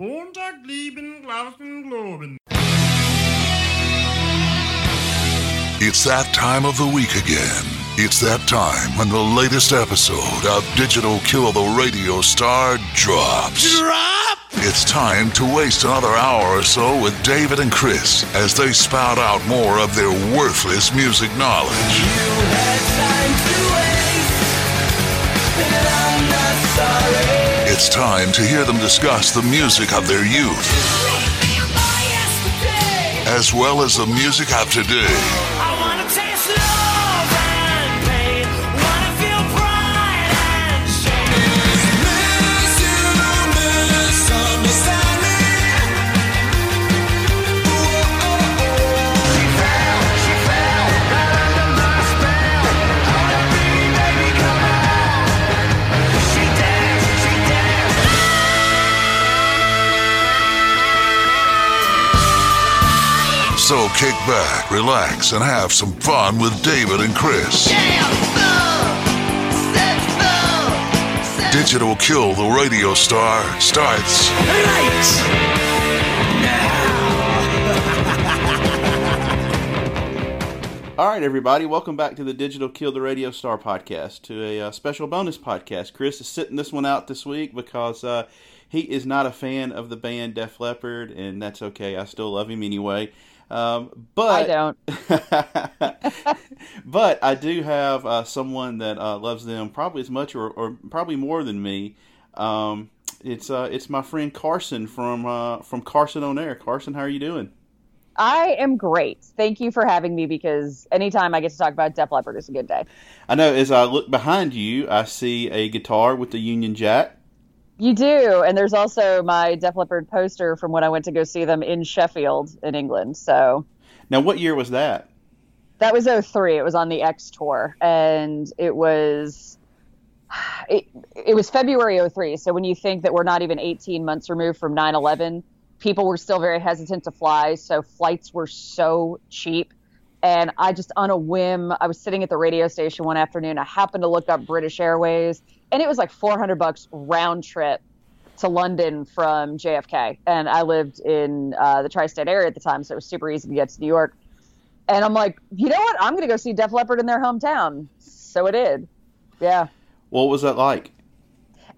Montag lieben, glauben, globen. It's that time of the week again. It's that time when the latest episode of Digital Kill the Radio Star drops. Drop! It's time to waste another hour or so with David and Chris as they spout out more of their worthless music knowledge. It's time to hear them discuss the music of their youth as well as the music of today. So kick back, relax, and have some fun with David and Chris. Digital Kill the Radio Star starts right All right, everybody, welcome back to the Digital Kill the Radio Star podcast, to a uh, special bonus podcast. Chris is sitting this one out this week because uh, he is not a fan of the band Def Leppard, and that's okay. I still love him anyway. Um, but I don't. but I do have uh, someone that uh, loves them probably as much or, or probably more than me. Um, it's uh, it's my friend Carson from uh, from Carson on Air. Carson, how are you doing? I am great. Thank you for having me because anytime I get to talk about Def Leppard is a good day. I know as I look behind you, I see a guitar with the Union Jack. You do, and there's also my Def Leppard poster from when I went to go see them in Sheffield in England. So Now, what year was that? that was 03. It was on the X tour, and it was it, it was February 03. So when you think that we're not even 18 months removed from 9/11, people were still very hesitant to fly, so flights were so cheap. And I just on a whim, I was sitting at the radio station one afternoon. I happened to look up British Airways, and it was like 400 bucks round trip to London from JFK. And I lived in uh, the tri-state area at the time, so it was super easy to get to New York. And I'm like, you know what? I'm going to go see Def Leppard in their hometown. So it did. Yeah. What was that like?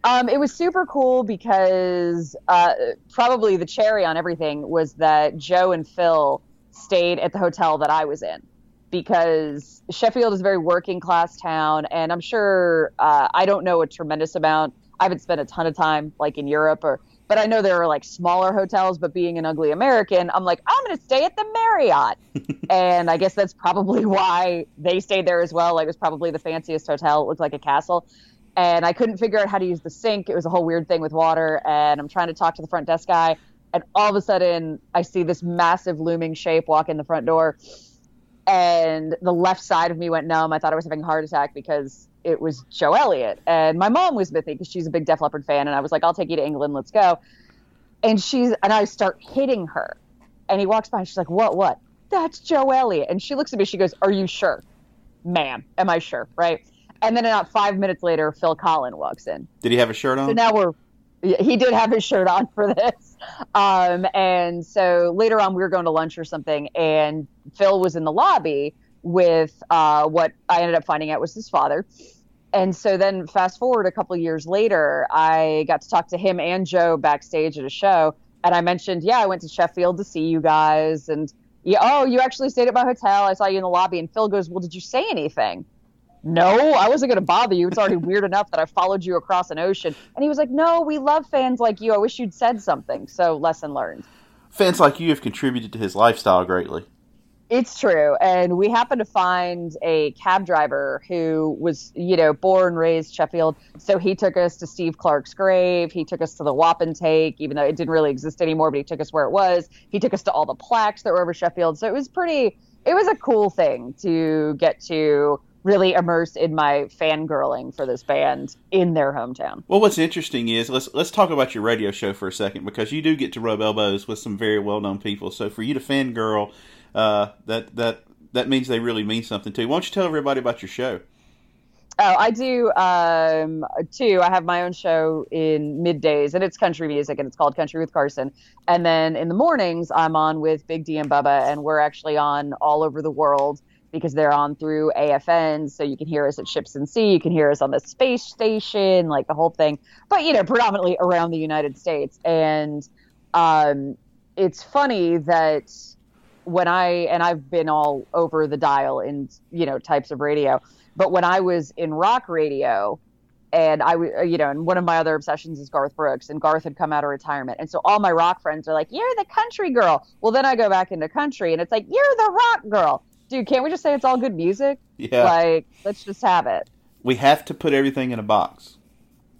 Um, it was super cool because uh, probably the cherry on everything was that Joe and Phil stayed at the hotel that I was in because Sheffield is a very working class town, and I'm sure uh, I don't know a tremendous amount. I haven't spent a ton of time like in Europe or. But I know there are like smaller hotels, but being an ugly American, I'm like, I'm going to stay at the Marriott. and I guess that's probably why they stayed there as well. Like, it was probably the fanciest hotel. It looked like a castle and I couldn't figure out how to use the sink. It was a whole weird thing with water, and I'm trying to talk to the front desk guy, and all of a sudden I see this massive looming shape walk in the front door, and the left side of me went numb. I thought I was having a heart attack because it was Joe Elliott, and my mom was with me because she's a big Def Leppard fan, and I was like, "I'll take you to England, let's go," and she's and I start hitting her, and he walks by, and she's like, "What? What?" That's Joe Elliott, and she looks at me, she goes, "Are you sure, ma'am? Am I sure?" Right. And then about five minutes later, Phil Collen walks in. Did he have a shirt on? So now we're, he did have his shirt on for this. Um, and so later on, we were going to lunch or something, and Phil was in the lobby with uh, what I ended up finding out was his father. And so then, fast forward a couple years later, I got to talk to him and Joe backstage at a show. And I mentioned, yeah, I went to Sheffield to see you guys. And yeah, oh, you actually stayed at my hotel. I saw you in the lobby. And Phil goes, well, did you say anything? No, I wasn't going to bother you. It's already weird enough that I followed you across an ocean. And he was like, no, we love fans like you. I wish you'd said something. So, lesson learned. Fans like you have contributed to his lifestyle greatly. It's true. And we happened to find a cab driver who was, you know, born, raised Sheffield. So he took us to Steve Clark's grave. He took us to the Wapentake, even though it didn't really exist anymore, but he took us where it was. He took us to all the plaques that were over Sheffield. So it was pretty, it was a cool thing to get to really immersed in my fangirling for this band in their hometown. Well, what's interesting is let's let's talk about your radio show for a second because you do get to rub elbows with some very well known people. So for you to fangirl, uh, that that that means they really mean something to you. Why don't you tell everybody about your show? Oh, I do um, two. I have my own show in middays, and it's country music, and it's called Country with Carson. And then in the mornings, I'm on with Big D and Bubba, and we're actually on all over the world because they're on through AFN, so you can hear us at Ships and Sea, you can hear us on the space station, like the whole thing. But you know, predominantly around the United States, and um, it's funny that when I and I've been all over the dial in you know types of radio, but when I was in rock radio, and I you know, and one of my other obsessions is Garth Brooks, and Garth had come out of retirement, and so all my rock friends are like, "You're the country girl." Well, then I go back into country, and it's like, "You're the rock girl." Dude, can't we just say it's all good music? Yeah. Like, let's just have it. We have to put everything in a box.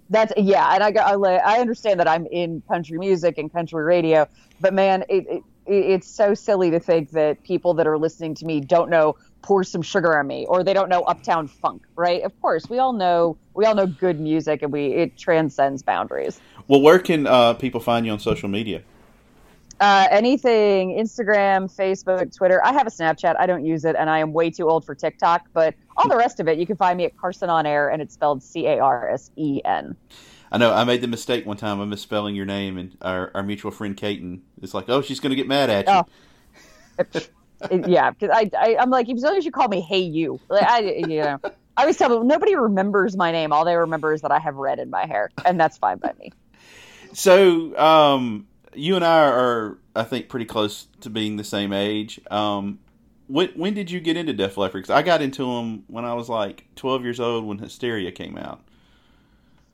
That's yeah, and I got I, I understand that I'm in country music and country radio, but man, it, it it's so silly to think that people that are listening to me don't know pour some sugar on me or they don't know uptown funk, right? Of course, we all know we all know good music and we it transcends boundaries. Well, where can uh, people find you on social media? Uh, anything Instagram, Facebook, Twitter. I have a Snapchat. I don't use it, and I am way too old for TikTok. But all the rest of it, you can find me at Carson on Air, and it's spelled C A R S E N. I know I made the mistake one time of misspelling your name, and our, our mutual friend Kaiten is like, "Oh, she's going to get mad at you." Oh. Yeah, because I, I I'm like as long as you call me Hey You, like I you know I always tell them nobody remembers my name. All they remember is that I have red in my hair, and that's fine by me. So, um, you and I are, I think, pretty close to being the same age. Um, when when did you get into Def Leppard? 'Cause I got into them when I was like 12 years old when Hysteria came out.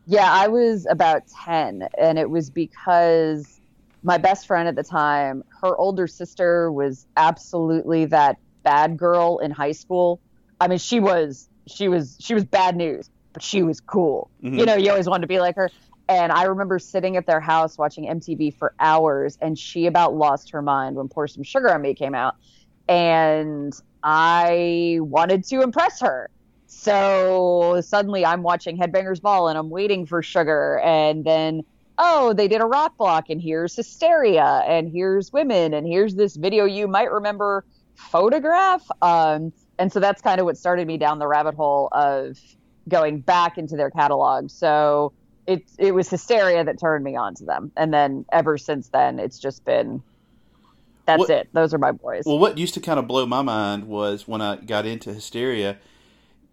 Yeah, I was about 10, and it was because my best friend at the time, her older sister was absolutely that bad girl in high school. I mean, she was she was she was bad news, but she was cool. Mhm. You know, you always wanted to be like her. And I remember sitting at their house watching MTV for hours, and she about lost her mind when Pour Some Sugar on Me came out. And I wanted to impress her. So suddenly I'm watching Headbangers Ball and I'm waiting for Sugar. And then, oh, they did a rock block, and here's Hysteria, and here's Women, and here's this video you might remember photograph. Um, and so that's kind of what started me down the rabbit hole of going back into their catalog. So it it was Hysteria that turned me on to them, and then ever since then, it's just been that's What- it. Those are my boys. Well, what used to kind of blow my mind was when I got into Hysteria,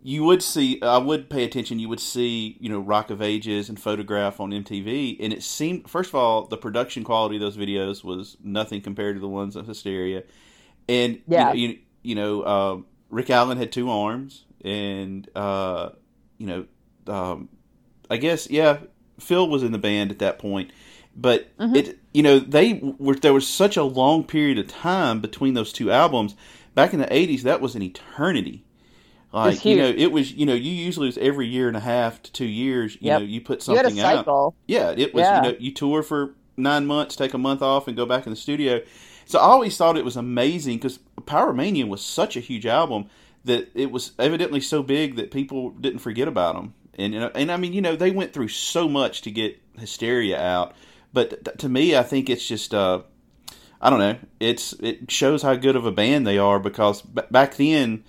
you would see, I would pay attention, you would see, you know, Rock of Ages and Photograph on MTV, and it seemed, first of all, the production quality of those videos was nothing compared to the ones of Hysteria. And, Yeah. you know, you, you know um, Rick Allen had two arms, and, uh, you know, um, I guess, yeah, Phil was in the band at that point, but it, you know, they were there was such a long period of time between those two albums. Back in the '80s, that was an eternity. Like you know, it was you know you usually was every year and a half to two years. You Yep. know, you put you something out. Yeah, it was. Yeah. You know, you tour for nine months, take a month off, and go back in the studio. So I always thought it was amazing because Pyromania was such a huge album that it was evidently so big that people didn't forget about them. And and I mean, you know, they went through so much to get Hysteria out, but th- to me, I think it's just. Uh, I don't know. It's it shows how good of a band they are because b- back then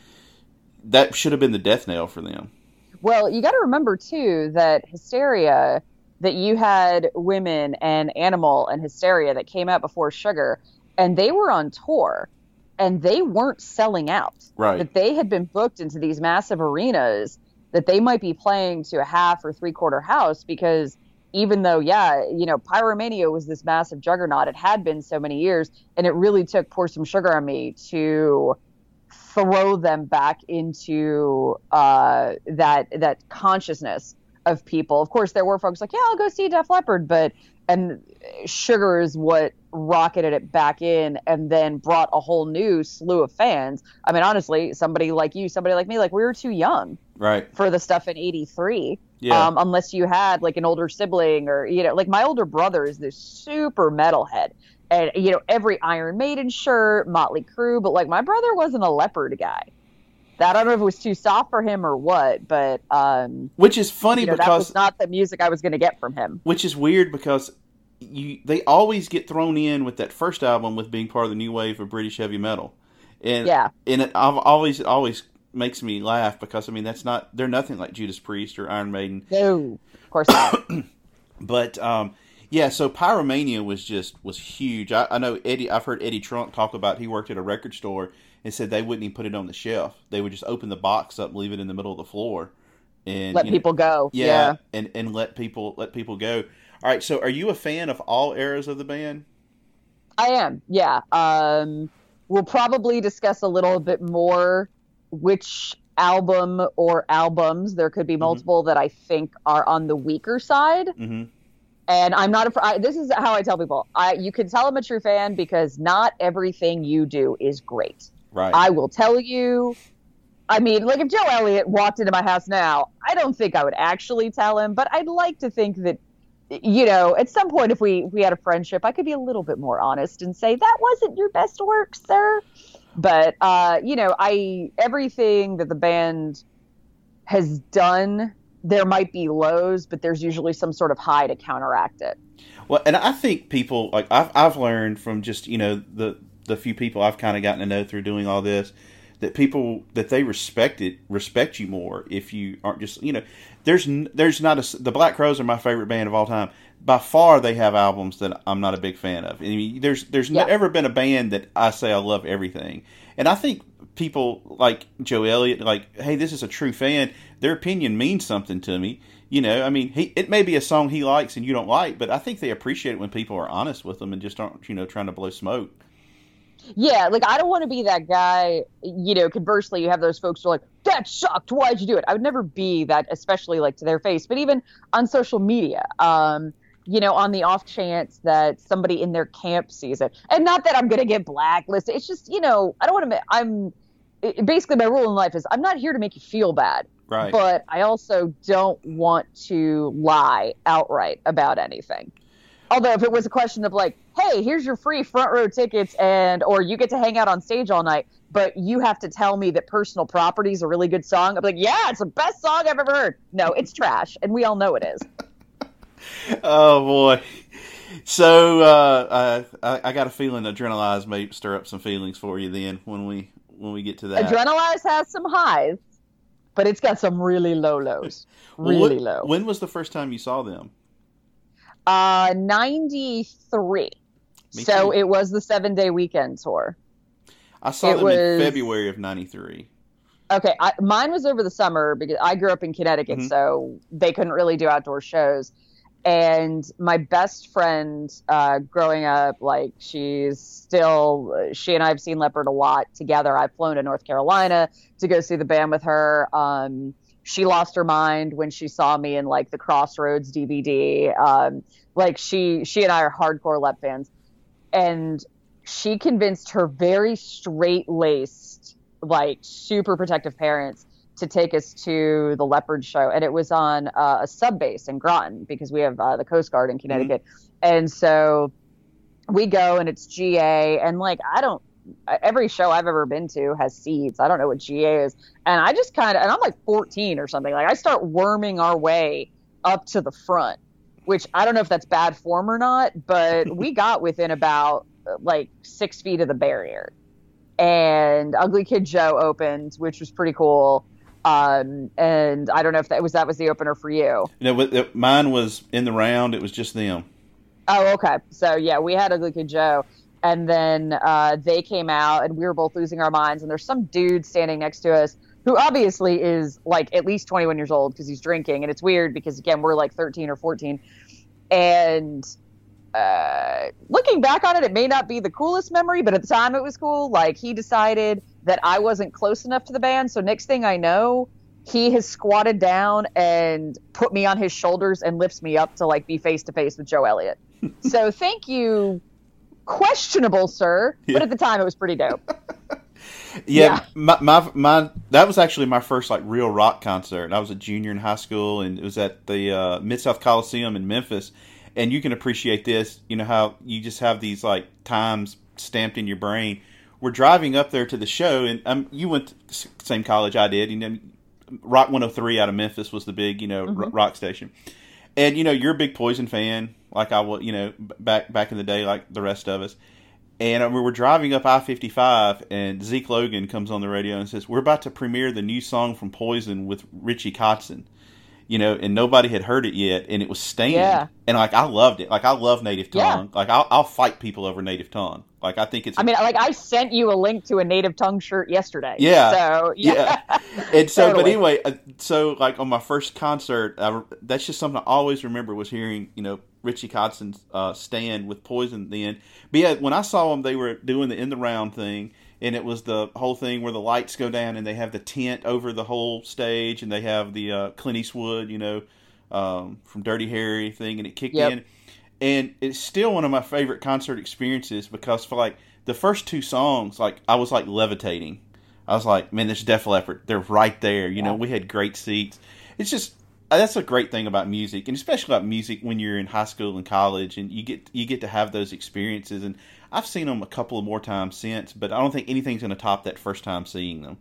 that should have been the death knell for them. Well, you got to remember too that hysteria that you had women and animal and hysteria that came out before sugar and they were on tour and they weren't selling out Right. that they had been booked into these massive arenas that they might be playing to a half or three quarter house because even though yeah you know pyromania was this massive juggernaut it had been so many years and it really took pour some sugar on me to throw them back into uh, that that consciousness of people. Of course, there were folks like, "Yeah, I'll go see Def Leppard," but and Sugar is what rocketed it back in, and then brought a whole new slew of fans. I mean, honestly, somebody like you, somebody like me, like we were too young Right. for the stuff in '83. Yeah. Um, unless you had like an older sibling or you know, like my older brother is this super metalhead, and you know every Iron Maiden shirt, Motley Crue, but like my brother wasn't a Leppard guy. That I don't know if it was too soft for him or what, but um, Which is funny you know, that was not the music I was going to get from him. which is weird because you they always get thrown in with that first album with being part of the new wave of British heavy metal, and Yeah. and it, I've always always makes me laugh because I mean that's not they're nothing like Judas Priest or Iron Maiden. No, of course not. But um, yeah, so Pyromania was just was huge. I, I know Eddie. I've heard Eddie Trunk talk about he worked at a record store and said they wouldn't even put it on the shelf. They would just open the box up, leave it in the middle of the floor, and Let you know, people go. yeah, yeah. and and let people let people go. All right, so are you a fan of all eras of the band? I am. Yeah. Um, we'll probably discuss a little bit more which album or albums there could be multiple that I think are on the weaker side. Mm-hmm. And I'm not a. I, this is how I tell people. I you can tell I'm a true fan because not everything you do is great. Right. I will tell you. I mean, like if Joe Elliott walked into my house now, I don't think I would actually tell him, but I'd like to think that, you know, at some point if we we had a friendship, I could be a little bit more honest and say that wasn't your best work, sir. But uh, you know, I everything that the band has done, there might be lows, but there's usually some sort of high to counteract it. Well, and I think people like I've I've learned from just you know the the few people I've kind of gotten to know through doing all this that people that they respect it respect you more if you aren't just you know there's there's not a the Black Crows are my favorite band of all time. By far they have albums that I'm not a big fan of. I mean, there's there's Yeah. never been a band that I say I love everything. And I think people like Joe Elliott like hey this is a true fan their opinion means something to me. You know I mean he it may be a song he likes and you don't like but I think they appreciate it when people are honest with them and just aren't you know trying to blow smoke Yeah, like I don't want to be that guy. You know, conversely, you have those folks who are like, "That sucked. Why'd you do it?" I would never be that, especially like to their face. But even on social media, um, you know, on the off chance that somebody in their camp sees it, and not that I'm gonna get blacklisted. It's just, you know, I don't want to. I'm basically my rule in life is I'm not here to make you feel bad, right but I also don't want to lie outright about anything. Although if it was a question of like, hey, here's your free front row tickets and or you get to hang out on stage all night, but you have to tell me that personal property is a really good song, I'm like, yeah, it's the best song I've ever heard. No, it's trash, and we all know it is. Oh boy. So uh, I, I got a feeling Adrenalize may stir up some feelings for you then when we when we get to that. Adrenalize has some highs, but it's got some really low lows. Well, Really what- low. When was the first time you saw them? Uh, 93. Me so too. it was the seven day weekend tour. I saw It them in February of '93. Okay, I, mine was over the summer because I grew up in Connecticut, Mhm. so they couldn't really do outdoor shows. And my best friend, uh, growing up, like she's still, she and I have seen Leppard a lot together. I've flown to North Carolina to go see the band with her. Um, she lost her mind when she saw me in like the Crossroads DVD. Um, like she, she and I are hardcore Lep fans, and she convinced her very straight laced, like super protective parents to take us to the Leppard show. And it was on uh, a sub base in Groton because we have uh, the Coast Guard in Connecticut. And so we go and it's GA. And like, I don't, every show I've ever been to has seats. I don't know what GA is. And I just kind of, and I'm like 14 or something. Like, I start worming our way up to the front, which I don't know if that's bad form or not, but we got within about like six feet of the barrier. And Ugly Kid Joe opened, which was pretty cool. Um, and I don't know if that was that was the opener for you. Know, it- mine was in the round. It was just them. Oh, okay. So yeah, we had Ugly Kid Joe, and then uh, they came out, and we were both losing our minds. And there's some dude standing next to us who obviously is like at least 21 years old because he's drinking, and it's weird because again we're like 13 or 14, and uh, looking back on it, it may not be the coolest memory, but at the time it was cool. Like he decided that I wasn't close enough to the band, so next thing I know, he has squatted down and put me on his shoulders and lifts me up to like be face to face with Joe Elliott. so thank you, questionable sir, Yeah. but at the time it was pretty dope. Yeah, Yeah. My, my my that was actually my first like real rock concert. I was a junior in high school, and it was at the uh, Mid South Coliseum in Memphis. And you can appreciate this. You know how you just have these like times stamped in your brain. We're driving up there to the show, and um, you went to the same college I did. You know, Rock 103 out of Memphis was the big you know ro- rock station. And you know you're a big Poison fan, like I was. You know back back in the day, like the rest of us. And I we were driving up I fifty five, and Zeke Logan comes on the radio and says, "We're about to premiere the new song from Poison with Richie Kotzen." You know, and nobody had heard it yet, and it was Stand. Yeah. And like I loved it. Like I love Native Yeah. Tongue. Like I'll, I'll fight people over Native Tongue. Like I think it's. I mean, like I sent you a link to a native tongue shirt yesterday. Yeah. So yeah. yeah. And so, but anyway, uh, so like on my first concert, I, that's just something I always remember was hearing, you know, Richie Kotzen's uh, stand with Poison then. But yeah, when I saw them, they were doing the in the round thing, and it was the whole thing where the lights go down and they have the tent over the whole stage, and they have the uh, Clint Eastwood, you know, um, from Dirty Harry thing, and it kicked Yep. in. And it's still one of my favorite concert experiences because for like the first two songs, like I was like levitating. I was like, man, this is Def Leppard, they're right there. You know, we had great seats. It's just that's a great thing about music, and especially about music when you're in high school and college, and you get you get to have those experiences. And I've seen them a couple of more times since, but I don't think anything's going to top that first time seeing them.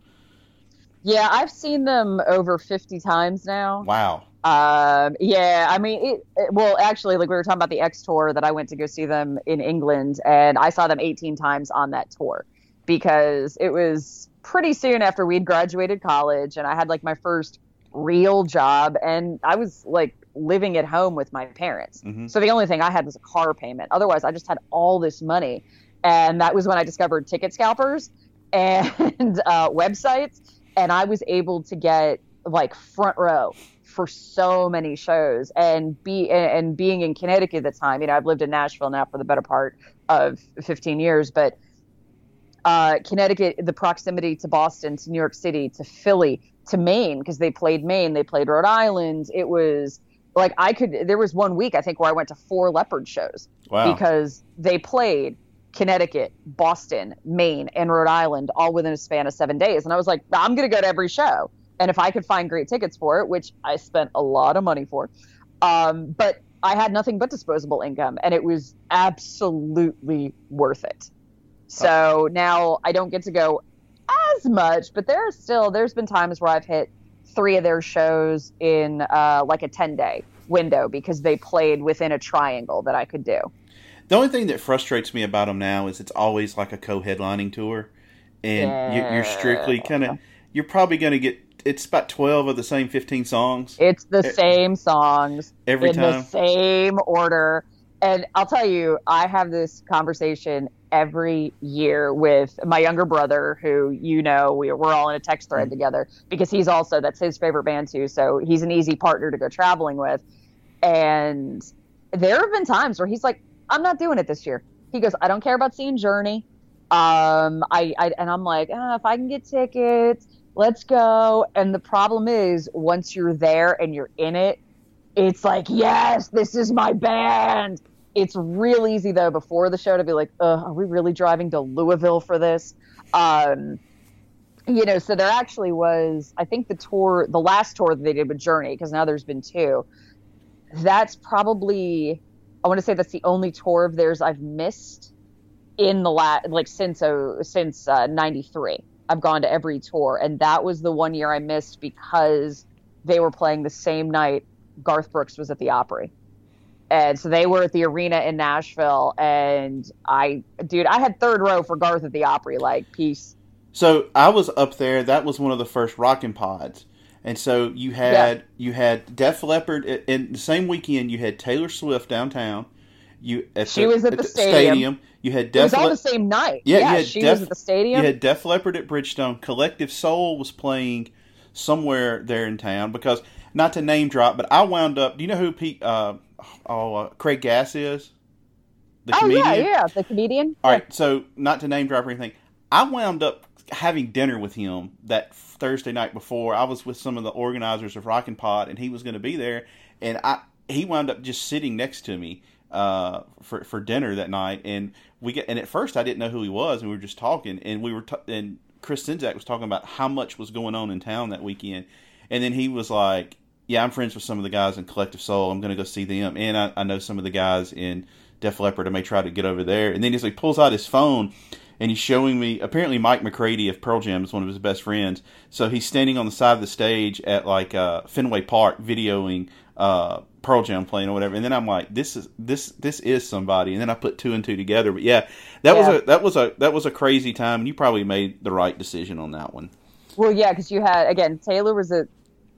Yeah, I've seen them over 50 times now. Wow. Um, yeah, I mean, it, it- well, actually, like we were talking about the X tour that I went to go see them in England, and I saw them 18 times on that tour because it was pretty soon after we'd graduated college, and I had like my first real job, and I was like living at home with my parents. Mhm. So the only thing I had was a car payment. Otherwise, I just had all this money, and that was when I discovered ticket scalpers and uh, websites, and I was able to get like front row for so many shows and be and being in Connecticut at the time you know I've lived in Nashville now for the better part of 15 years but uh, Connecticut the proximity to Boston to New York City to Philly to Maine because they played Maine they played Rhode Island it was like I could there was one week I think where I went to four Leppard shows Wow. because they played Connecticut, Boston, Maine, and Rhode Island all within a span of seven days. And I was like, I'm going to go to every show. And if I could find great tickets for it, which I spent a lot of money for, um, but I had nothing but disposable income and it was absolutely worth it. So now I don't get to go as much, but there are still, there's been times where I've hit three of their shows in uh, like a 10 day window because they played within a triangle that I could do. The only thing that frustrates me about them now is it's always like a co-headlining tour, and you, you're strictly kind of you're probably going to get it's about twelve of the same fifteen songs. It's the E- same songs every in time. the same order. And I'll tell you, I have this conversation every year with my younger brother, who you know we, we're all in a text thread Mm-hmm. together because he's also that's his favorite band too. So he's an easy partner to go traveling with. And there have been times where he's like, "I'm not doing it this year." He goes, "I don't care about seeing Journey." Um, I, I and I'm like, ah, if I can get tickets, let's go. And the problem is, once you're there and you're in it, it's like, yes, this is my band. It's real easy though before the show to be like, uh, are we really driving to Louisville for this? Um, you know, so there actually was, I think the tour, the last tour that they did with Journey, because now there's been two. That's probably, I want to say that's the only tour of theirs I've missed in the last, like since oh, since uh, '93. I've gone to every tour, and that was the one year I missed because they were playing the same night Garth Brooks was at the Opry. And so they were at the arena in Nashville, and I, dude, I had third row for Garth at the Opry. Like, peace. So I was up there. That was one of the first rocking pods, and so you had you had Def Leppard in the same weekend. You had Taylor Swift downtown. You at She was at the stadium. You had It was Def all the same night. Yeah, Yeah, you had she Def- was at the stadium. You had Def Leppard at Bridgestone. Collective Soul was playing somewhere there in town because not to name drop, but I wound up. Do you know who Pete? Uh, oh, uh, Craig Gass is the oh comedian. yeah, yeah, the comedian. All right, so not to name drop or anything, I wound up having dinner with him that Thursday night before. I was with some of the organizers of Rockin' Pod, and he was going to be there, and I he wound up just sitting next to me uh, for for dinner that night, and we get and at first I didn't know who he was, and we were just talking, and we were t- and Chris Sinzak was talking about how much was going on in town that weekend, and then he was like. Yeah, I'm friends with some of the guys in Collective Soul. I'm going to go see them, and I, I know some of the guys in Def Leppard. I may try to get over there. And then he's like pulls out his phone and he's showing me. Apparently, Mike McCready of Pearl Jam is one of his best friends. So he's standing on the side of the stage at like uh, Fenway Park, videoing uh, Pearl Jam playing or whatever, and then I'm like, this is this this is somebody, and then I put two and two together. But yeah, that Yeah. was a that was a that was a crazy time, and you probably made the right decision on that one. Well, yeah, because you had again Taylor was at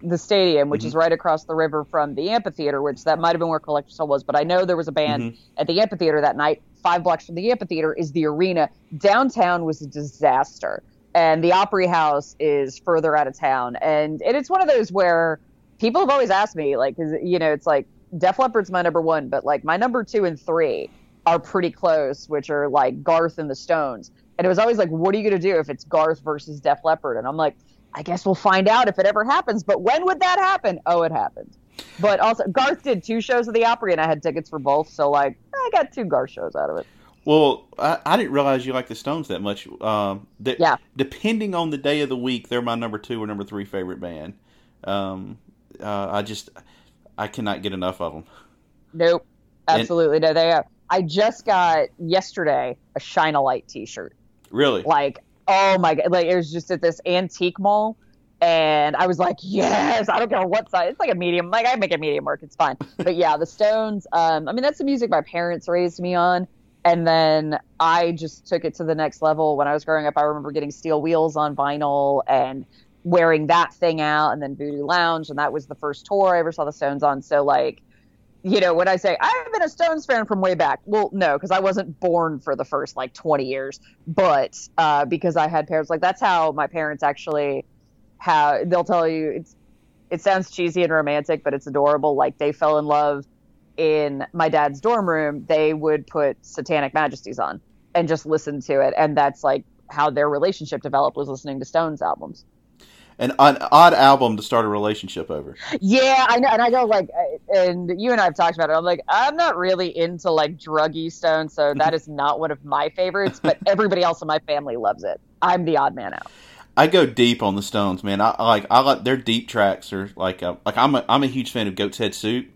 the stadium, which Mm-hmm. is right across the river from the amphitheater, which that might have been where Collective Soul was. But I know there was a band Mm-hmm. at the amphitheater that night. Five blocks from the amphitheater is the arena. Downtown was a disaster, and the Opry House is further out of town. And, and it's one of those where people have always asked me, like, you know, it's like Def Leppard's my number one, but like my number two and three are pretty close, which are like Garth and the Stones. And it was always like, what are you going to do if it's Garth versus Def Leppard? And I'm like, I guess we'll find out if it ever happens. But when would that happen? Oh, it happened. But also, Garth did two shows of the Opry, and I had tickets for both. So, like, I got two Garth shows out of it. Well, I, I didn't realize you like the Stones that much. Um, that, Yeah. Depending on the day of the week, they're my number two or number three favorite band. Um, uh, I just I cannot get enough of them. Nope. And- Absolutely. no, they are. I just got yesterday a Shine a Light t shirt. Really? Like, oh my God. Like, it was just at this antique mall. And I was like, yes, I don't care what size. It's like a medium. Like, I make a medium work. It's fine. but yeah, the Stones, um, I mean, that's the music my parents raised me on. And then I just took it to the next level. When I was growing up, I remember getting Steel Wheels on vinyl and wearing that thing out, and then Voodoo Lounge. And that was the first tour I ever saw the Stones on. So, like, you know, when I say I've been a Stones fan from way back, well, no, because I wasn't born for the first like 20 years, but uh, because I had parents, like that's how my parents actually have. They'll tell you it's it sounds cheesy and romantic, but it's adorable. Like they fell in love in my dad's dorm room. They would put Satanic Majesties on and just listen to it, and that's like how their relationship developed was listening to Stones albums. An, an odd album to start a relationship over. Yeah, I know, and I go like, uh, and you and I have talked about it. I'm like, I'm not really into like druggy stone, so that is not one of my favorites. But everybody else in my family loves it. I'm the odd man out. I go deep on the Stones, man. I, I like I like their deep tracks are like uh, like I'm a I'm a huge fan of Goat's Head Soup.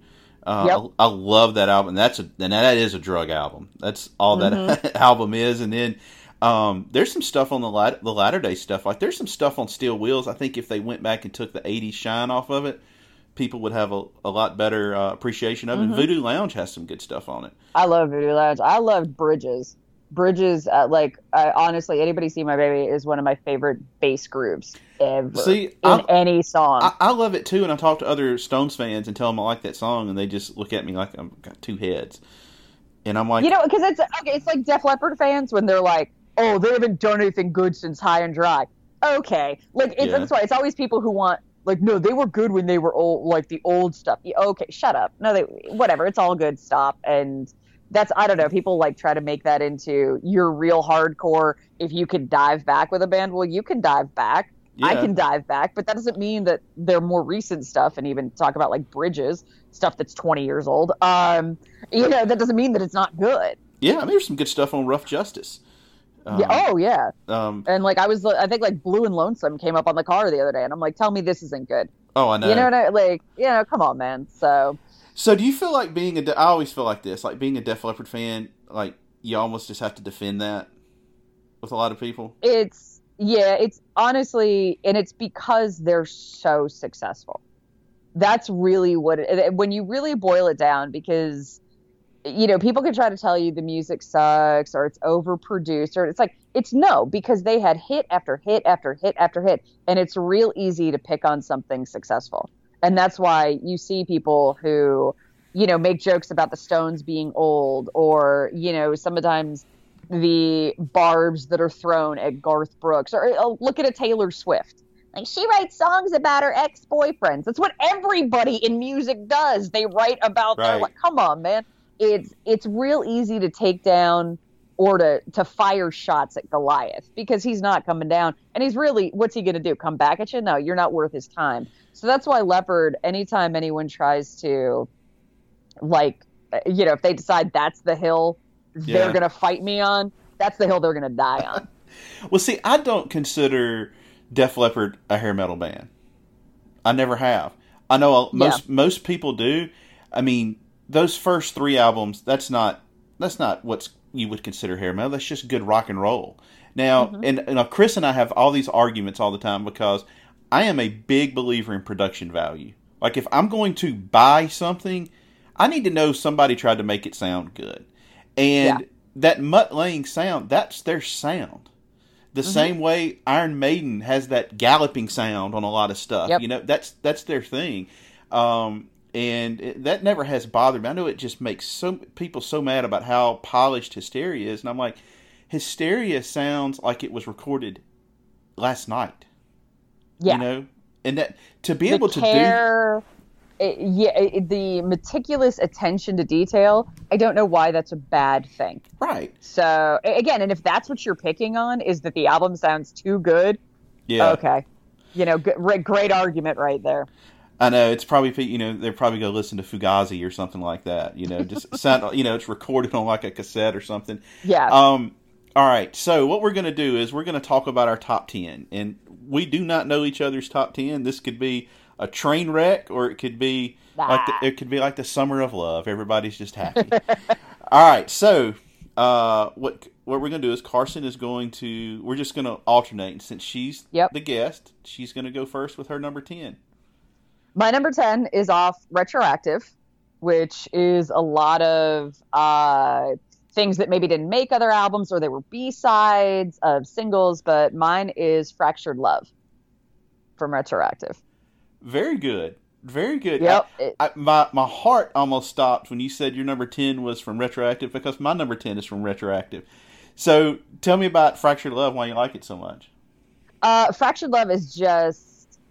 Uh, Yep. I, I love that album. That's a and that is a drug album. That's all that album is. And then um, there's some stuff on the lat- the latter day stuff. Like there's some stuff on Steel Wheels. I think if they went back and took the '80s shine off of it, people would have a, a lot better uh, appreciation of it. And Voodoo Lounge has some good stuff on it. I love Voodoo Lounge. I loved Bridges. Bridges, uh, like I, honestly, anybody see my baby is one of my favorite bass grooves ever See, in I'm- any song. I, I love it too, and I talk to other Stones fans and tell them I like that song, and they just look at me like I've got two heads. And I'm like, you know, because it's okay. It's like Def Leppard fans when they're like, "Oh, they haven't done anything good since High and Dry." Okay, like it's, Yeah. that's why it's always people who want like, no, they were good when they were old, like the old stuff. Yeah, okay, shut up. No, they whatever. It's all good. Stop. And that's I don't know. People like try to make that into you're real hardcore. If you could dive back with a band, well, you can dive back. I can dive back, but that doesn't mean that they're more recent stuff and even talk about like bridges, stuff that's 20 years old. Um, you know, that doesn't mean that it's not good. yeah, I mean, there's some good stuff on Rough Justice. Um, yeah. Oh, yeah. um, And like I was, I think like Blue and Lonesome came up on the car the other day, and I'm like, tell me this isn't good. oh, I know. You know what I like? You know, come on, man. So so, do you feel like being a? De- I always feel like this, like being a Def Leppard fan, like you almost just have to defend that with a lot of people. it's yeah, it's honestly, and it's because they're so successful. That's really what it, when you really boil it down, because you know people can try to tell you the music sucks or it's overproduced or it's like it's no because they had hit after hit after hit after hit, and it's real easy to pick on something successful, and that's why you see people who you know make jokes about the Stones being old or you know sometimes the barbs that are thrown at Garth Brooks, or uh, look at a Taylor Swift. Like she writes songs about her ex-boyfriends. That's what everybody in music does. They write about their Right. like, come on, man. It's it's real easy to take down or to to fire shots at Goliath because he's not coming down, and he's really what's he gonna do? Come back at you? No, you're not worth his time. So that's why Leppard. Anytime anyone tries to, like, you know, if they decide that's the hill Yeah. they're gonna fight me on, that's the hill they're gonna die on. Well, see, I don't consider Def Leppard a hair metal band. I never have. I know most most people do. I mean, those first three albums, that's not that's not what you would consider hair metal. That's just good rock and roll. Now, and, and uh, Chris and I have all these arguments all the time because I am a big believer in production value. Like if I'm going to buy something, I need to know somebody tried to make it sound good. And Yeah. that Mutt Lange sound, that's their sound. The Mm-hmm. same way Iron Maiden has that galloping sound on a lot of stuff. Yep. You know, that's that's their thing. Um, and it, that never has bothered me. I know it just makes so people so mad about how polished Hysteria is, and I'm like, Hysteria sounds like it was recorded last night. Yeah. You know, and that to be the able to do it- yeah, it- the meticulous attention to detail. I don't know why that's a bad thing. right, So again, and if that's what you're picking on, is that the album sounds too good? yeah, Okay, you know, g- great argument right there. I know it's probably you know they're probably gonna listen to Fugazi or something like that. You know, just sound you know it's recorded on like a cassette or something. Yeah, Um, all right. So what we're going to do is we're going to talk about our top ten, and we do not know each other's top ten. This could be a train wreck, or it could be like the, it could be like the summer of love. Everybody's just happy. all right. So uh, what what we're going to do is Carson is going to we're just going to alternate, and since she's Yep. the guest, she's going to go first with her number ten. My number ten is off retroactive, which is a lot of uh, things that maybe didn't make other albums or they were B sides of singles. But mine is Fractured Love from retroactive. Very good. Very good. Yep. I- I, my my heart almost stopped when you said your number ten was from Retroactive because my number ten is from Retroactive. So tell me about Fractured Love. Why you like it so much? Uh, Fractured Love is just,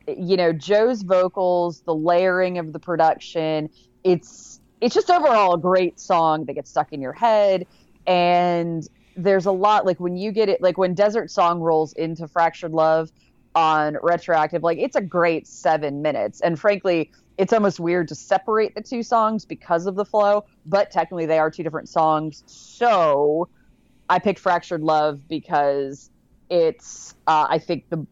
you know, Joe's vocals, the layering of the production. It's it's just overall a great song that gets stuck in your head, and there's a lot like when you get it, like when Desert Song rolls into Fractured Love on Retroactive, like it's a great seven minutes, and frankly. It's almost weird to separate the two songs because of the flow, but technically they are two different songs. So I picked Fractured Love because it's uh, I think the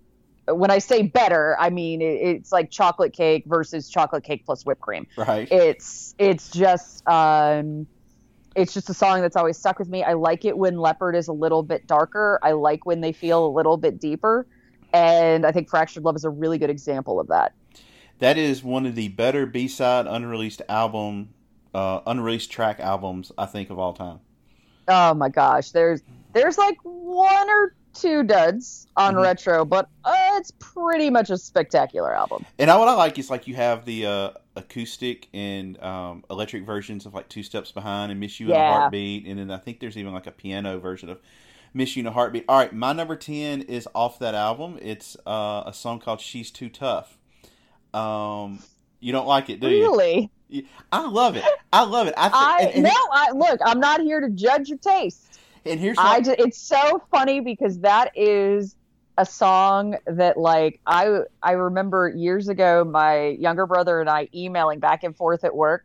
when I say better, I mean it, it's like chocolate cake versus chocolate cake plus whipped cream. Right. It's it's just um, it's just a song that's always stuck with me. I like it when Leppard is a little bit darker. I like when they feel a little bit deeper, and I think Fractured Love is a really good example of that. that is one of the better B side unreleased album, uh, unreleased track albums I think of all time. Oh my gosh, there's there's like one or two duds on Mhm. retro, but uh, it's pretty much a spectacular album. And I, what I like is like you have the uh, acoustic and um, electric versions of like Two Steps Behind and Miss You in a Heartbeat, and then I think there's even like a piano version of Miss You in a Heartbeat. All right, my number ten is off that album. It's uh, a song called She's Too Tough. Um, you don't like it, do you? Really? I love it. I love it. I, thi- I and, and, no, I look, I'm not here to judge your taste. And here's it's so funny because that is a song that like I I remember years ago my younger brother and I emailing back and forth at work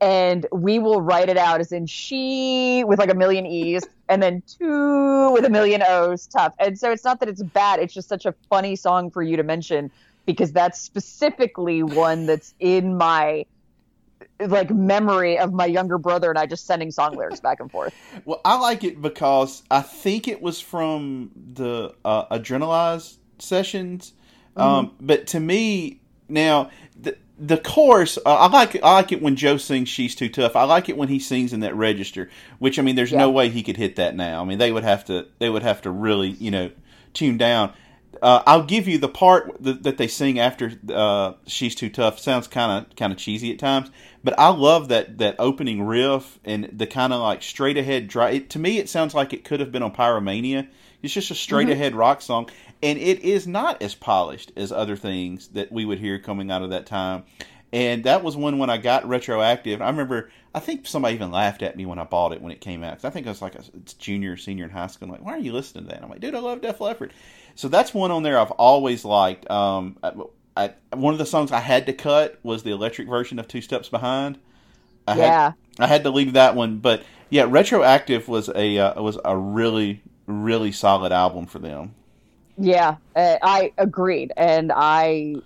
and we will write it out as in she with like a million e's and then two with a million o's tough. And so it's not that it's bad it's just such a funny song for you to mention because that's specifically one that's in my like memory of my younger brother and I just sending song lyrics back and forth. Well, I like it because I think it was from the uh, Adrenalize sessions. Um, but to me, now the the chorus, uh, I like it, I like it when Joe sings "She's Too Tough." I like it when he sings in that register. Which I mean, there's no way he could hit that now. I mean, they would have to they would have to really you know tune down. Uh, I'll give you the part that, that they sing after uh, "She's Too Tough." Sounds kind of kind of cheesy at times, but I love that that opening riff and the kind of like straight ahead dry. It, to me, it sounds like it could have been on Pyromania. It's just a straight ahead rock song, and it is not as polished as other things that we would hear coming out of that time. And that was one when I got retroactive. I remember, I think somebody even laughed at me when I bought it when it came out. Cause I think I was like a junior, senior in high school. I'm like, why are you listening to that? And I'm like, dude, I love Def Leppard. So that's one on there I've always liked. Um, I, I, one of the songs I had to cut was the electric version of Two Steps Behind. I had, yeah. I had to leave that one, but yeah, retroactive was a uh, was a really really solid album for them. Yeah, uh, I agreed, and I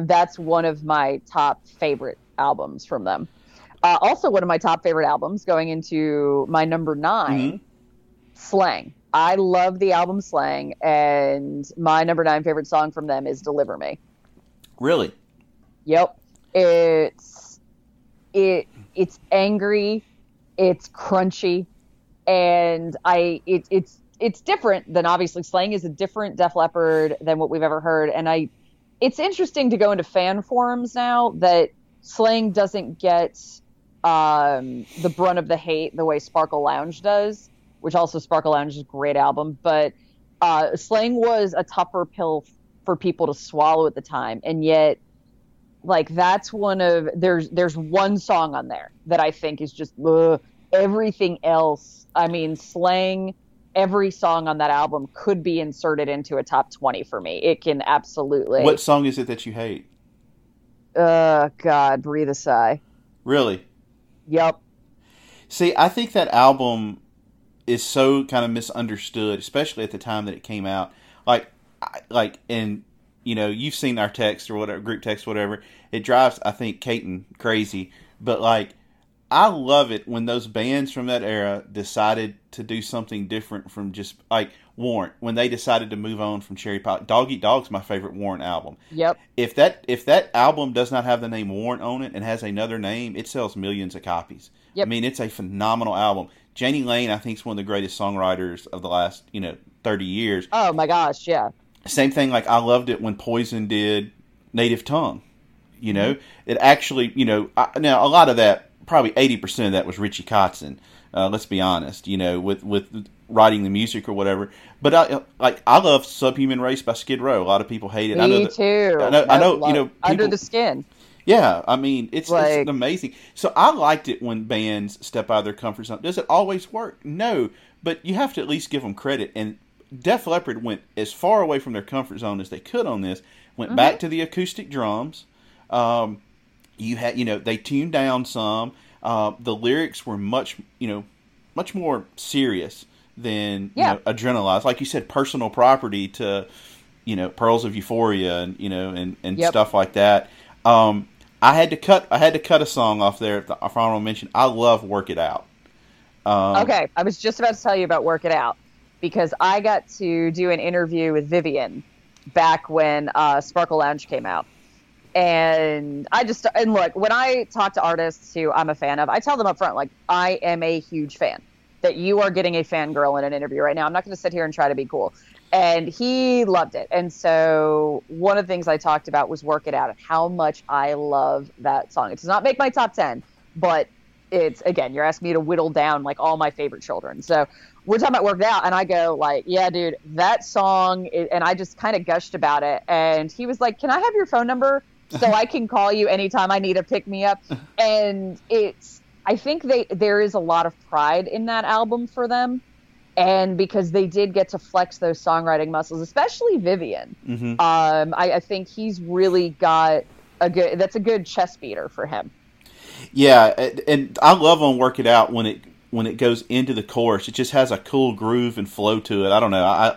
that's one of my top favorite albums from them. Uh, also, one of my top favorite albums going into my number 9 Slang. I love the album Slang, and my number nine favorite song from them is "Deliver Me." Really, Yep, It's it it's angry, it's crunchy, and I it, it's it's different than obviously Slang is a different Def Leppard than what we've ever heard, and I it's interesting to go into fan forums now that Slang doesn't get um, the brunt of the hate the way Sparkle Lounge does, which also Sparkle Lounge is a great album, but uh, Slang was a tougher pill for people to swallow at the time, and yet like that's one of there's there's one song on there that I think is just ugh. everything else. I mean, Slang. Every song on that album could be inserted into a top twenty for me. It can absolutely. What song is it that you hate? Uh, God, breathe a sigh. Really? Yep. See, I think that album is so kind of misunderstood, especially at the time that it came out. Like, like, and you know, you've seen our text or whatever, group text, whatever. It drives, I think, Caton crazy. But like, I love it when those bands from that era decided to do something different from just like Warrant when they decided to move on from Cherry Pie. Dog Eat Dog's my favorite Warrant album Yep. if that if that album does not have the name Warrant on it and has another name, it sells millions of copies. Yep. I mean, it's a phenomenal album. Jani Lane, I think, is one of the greatest songwriters of the last you know thirty years. Oh my gosh, yeah. Same thing, like I loved it when Poison did Native Tongue. You know, it actually, you know, I, now a lot of that, probably eighty percent of that was Richie Kotzen. Uh, let's be honest, you know, with with writing the music or whatever. But I like I love Subhuman Race by Skid Row. A lot of people hate it. I know Me that- too. I know, I know, love- you know, under the skin. yeah, I mean, it's, Like- it's amazing. So I liked it when bands step out of their comfort zone. Does it always work? No, but you have to at least give them credit. And Def Leppard went as far away from their comfort zone as they could on this. Went back to the acoustic drums. Um, you had, you know, they tuned down some. Uh, the lyrics were much, you know, much more serious than Yeah. you know, adrenalized. Like you said, personal property to, you know, Pearls of Euphoria and you know and and Yep. stuff like that. Um, I had to cut. I had to cut a song off there. If I want to mention, I love "Work It Out." Um, Okay, I was just about to tell you about Work It Out because I got to do an interview with Vivian back when uh, Sparkle Lounge came out. And I just, and look, when I talk to artists who I'm a fan of, I tell them up front, like, I am a huge fan. That you are getting a fangirl in an interview right now. I'm not going to sit here and try to be cool. And he loved it. And so one of the things I talked about was Work It Out and how much I love that song. It does not make my top 10, but it's again you're asking me to whittle down like all my favorite children so we're talking about Work It out and i go like yeah dude that song i- and i just kind of gushed about it and he was like can i have your phone number so i can call you anytime i need to pick me up and it's i think they there is a lot of pride in that album for them and because they did get to flex those songwriting muscles especially vivian mhm. um, I, I think he's really got a good that's a good chest beater for him Yeah, and, I love on "Work It Out" when it when it goes into the chorus. It just has a cool groove and flow to it. I don't know. I,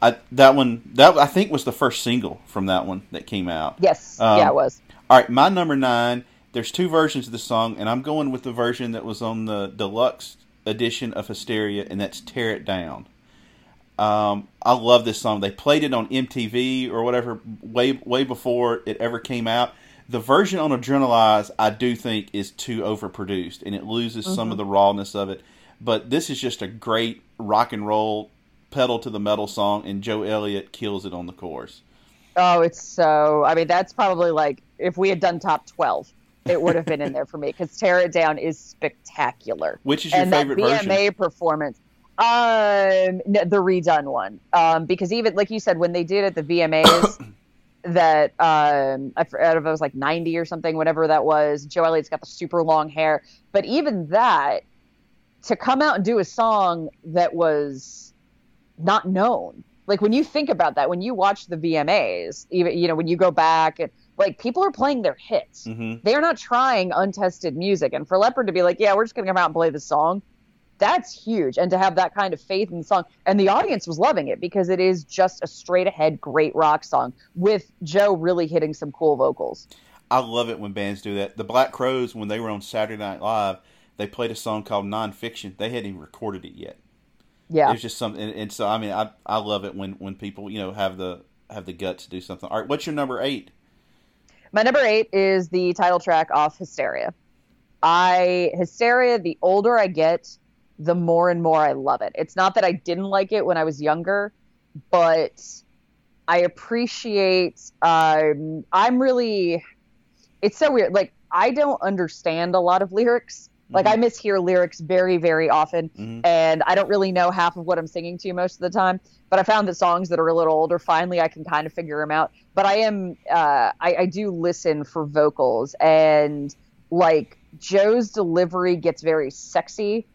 I that one that I think was the first single from that one that came out. yes Um, yeah it was All right, my number nine. There's two versions of the song, and I'm going with the version that was on the deluxe edition of Hysteria, and that's "Tear It Down." Um, I love this song. They played it on MTV or whatever way way before it ever came out. The version on Adrenalize, I do think, is too overproduced, and it loses some of the rawness of it. But this is just a great rock and roll pedal to the metal song, and Joe Elliott kills it on the chorus. Oh, it's so. I mean, that's probably like if we had done top twelve, it would have been in there for me because "Tear It Down" is spectacular. Which is your and favorite that version? VMA performance, um, n- the redone one, um, because even like you said, when they did it, the VMAs. That um, I forgot if it was like ninety or something, whatever that was. Joe Elliott's got the super long hair, but even that, to come out and do a song that was not known. Like when you think about that, when you watch the VMAs, even you know when you go back and like people are playing their hits. hmm They are not trying untested music. And for Leppard to be like, yeah, we're just gonna come out and play this song, that's huge. And to have that kind of faith in the song, and the audience was loving it because it is just a straight ahead great rock song with Joe really hitting some cool vocals. I love it when bands do that. The Black Crowes, when they were on Saturday Night Live, they played a song called Nonfiction. They hadn't even recorded it yet. Yeah, it was just something, and, and so I mean, I I love it when when people you know have the have the guts to do something. All right, what's your number eight? My number eight is the title track off Hysteria. I Hysteria. The older I get, the more and more I love it. It's not that I didn't like it when I was younger, but I appreciate. Um, I'm really. It's so weird. Like I don't understand a lot of lyrics. Like I mishear lyrics very, very often, Mhm. and I don't really know half of what I'm singing to most of the time. But I found that songs that are a little older, finally, I can kind of figure them out. But I am, uh, I, I do listen for vocals, and like Joe's delivery gets very sexy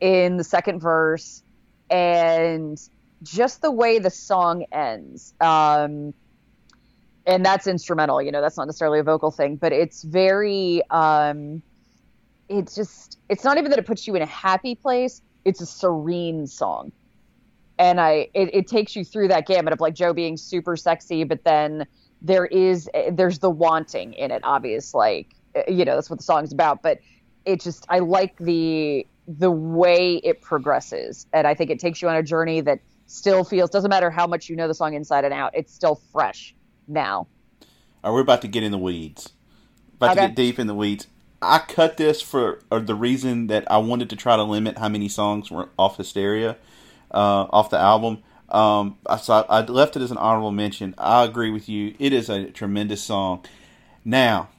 in the second verse, and just the way the song ends. Um, and that's instrumental, you know, that's not necessarily a vocal thing, but it's very, um, it's just, it's not even that it puts you in a happy place, it's a serene song. And I, it, it takes you through that gamut of like Joe being super sexy, but then there is, there's the wanting in it, obvious, like, eh, you know, that's what the song's about, but it just, I like the, the way it progresses. And I think it takes you on a journey that still feels, doesn't matter how much you know the song inside and out, it's still fresh now. All right, we're about to get in the weeds. About to get deep in the weeds. I cut this for or the reason that I wanted to try to limit how many songs were off Hysteria, uh, off the album. Um, I I left it as an honorable mention. I agree with you. It is a tremendous song. Now,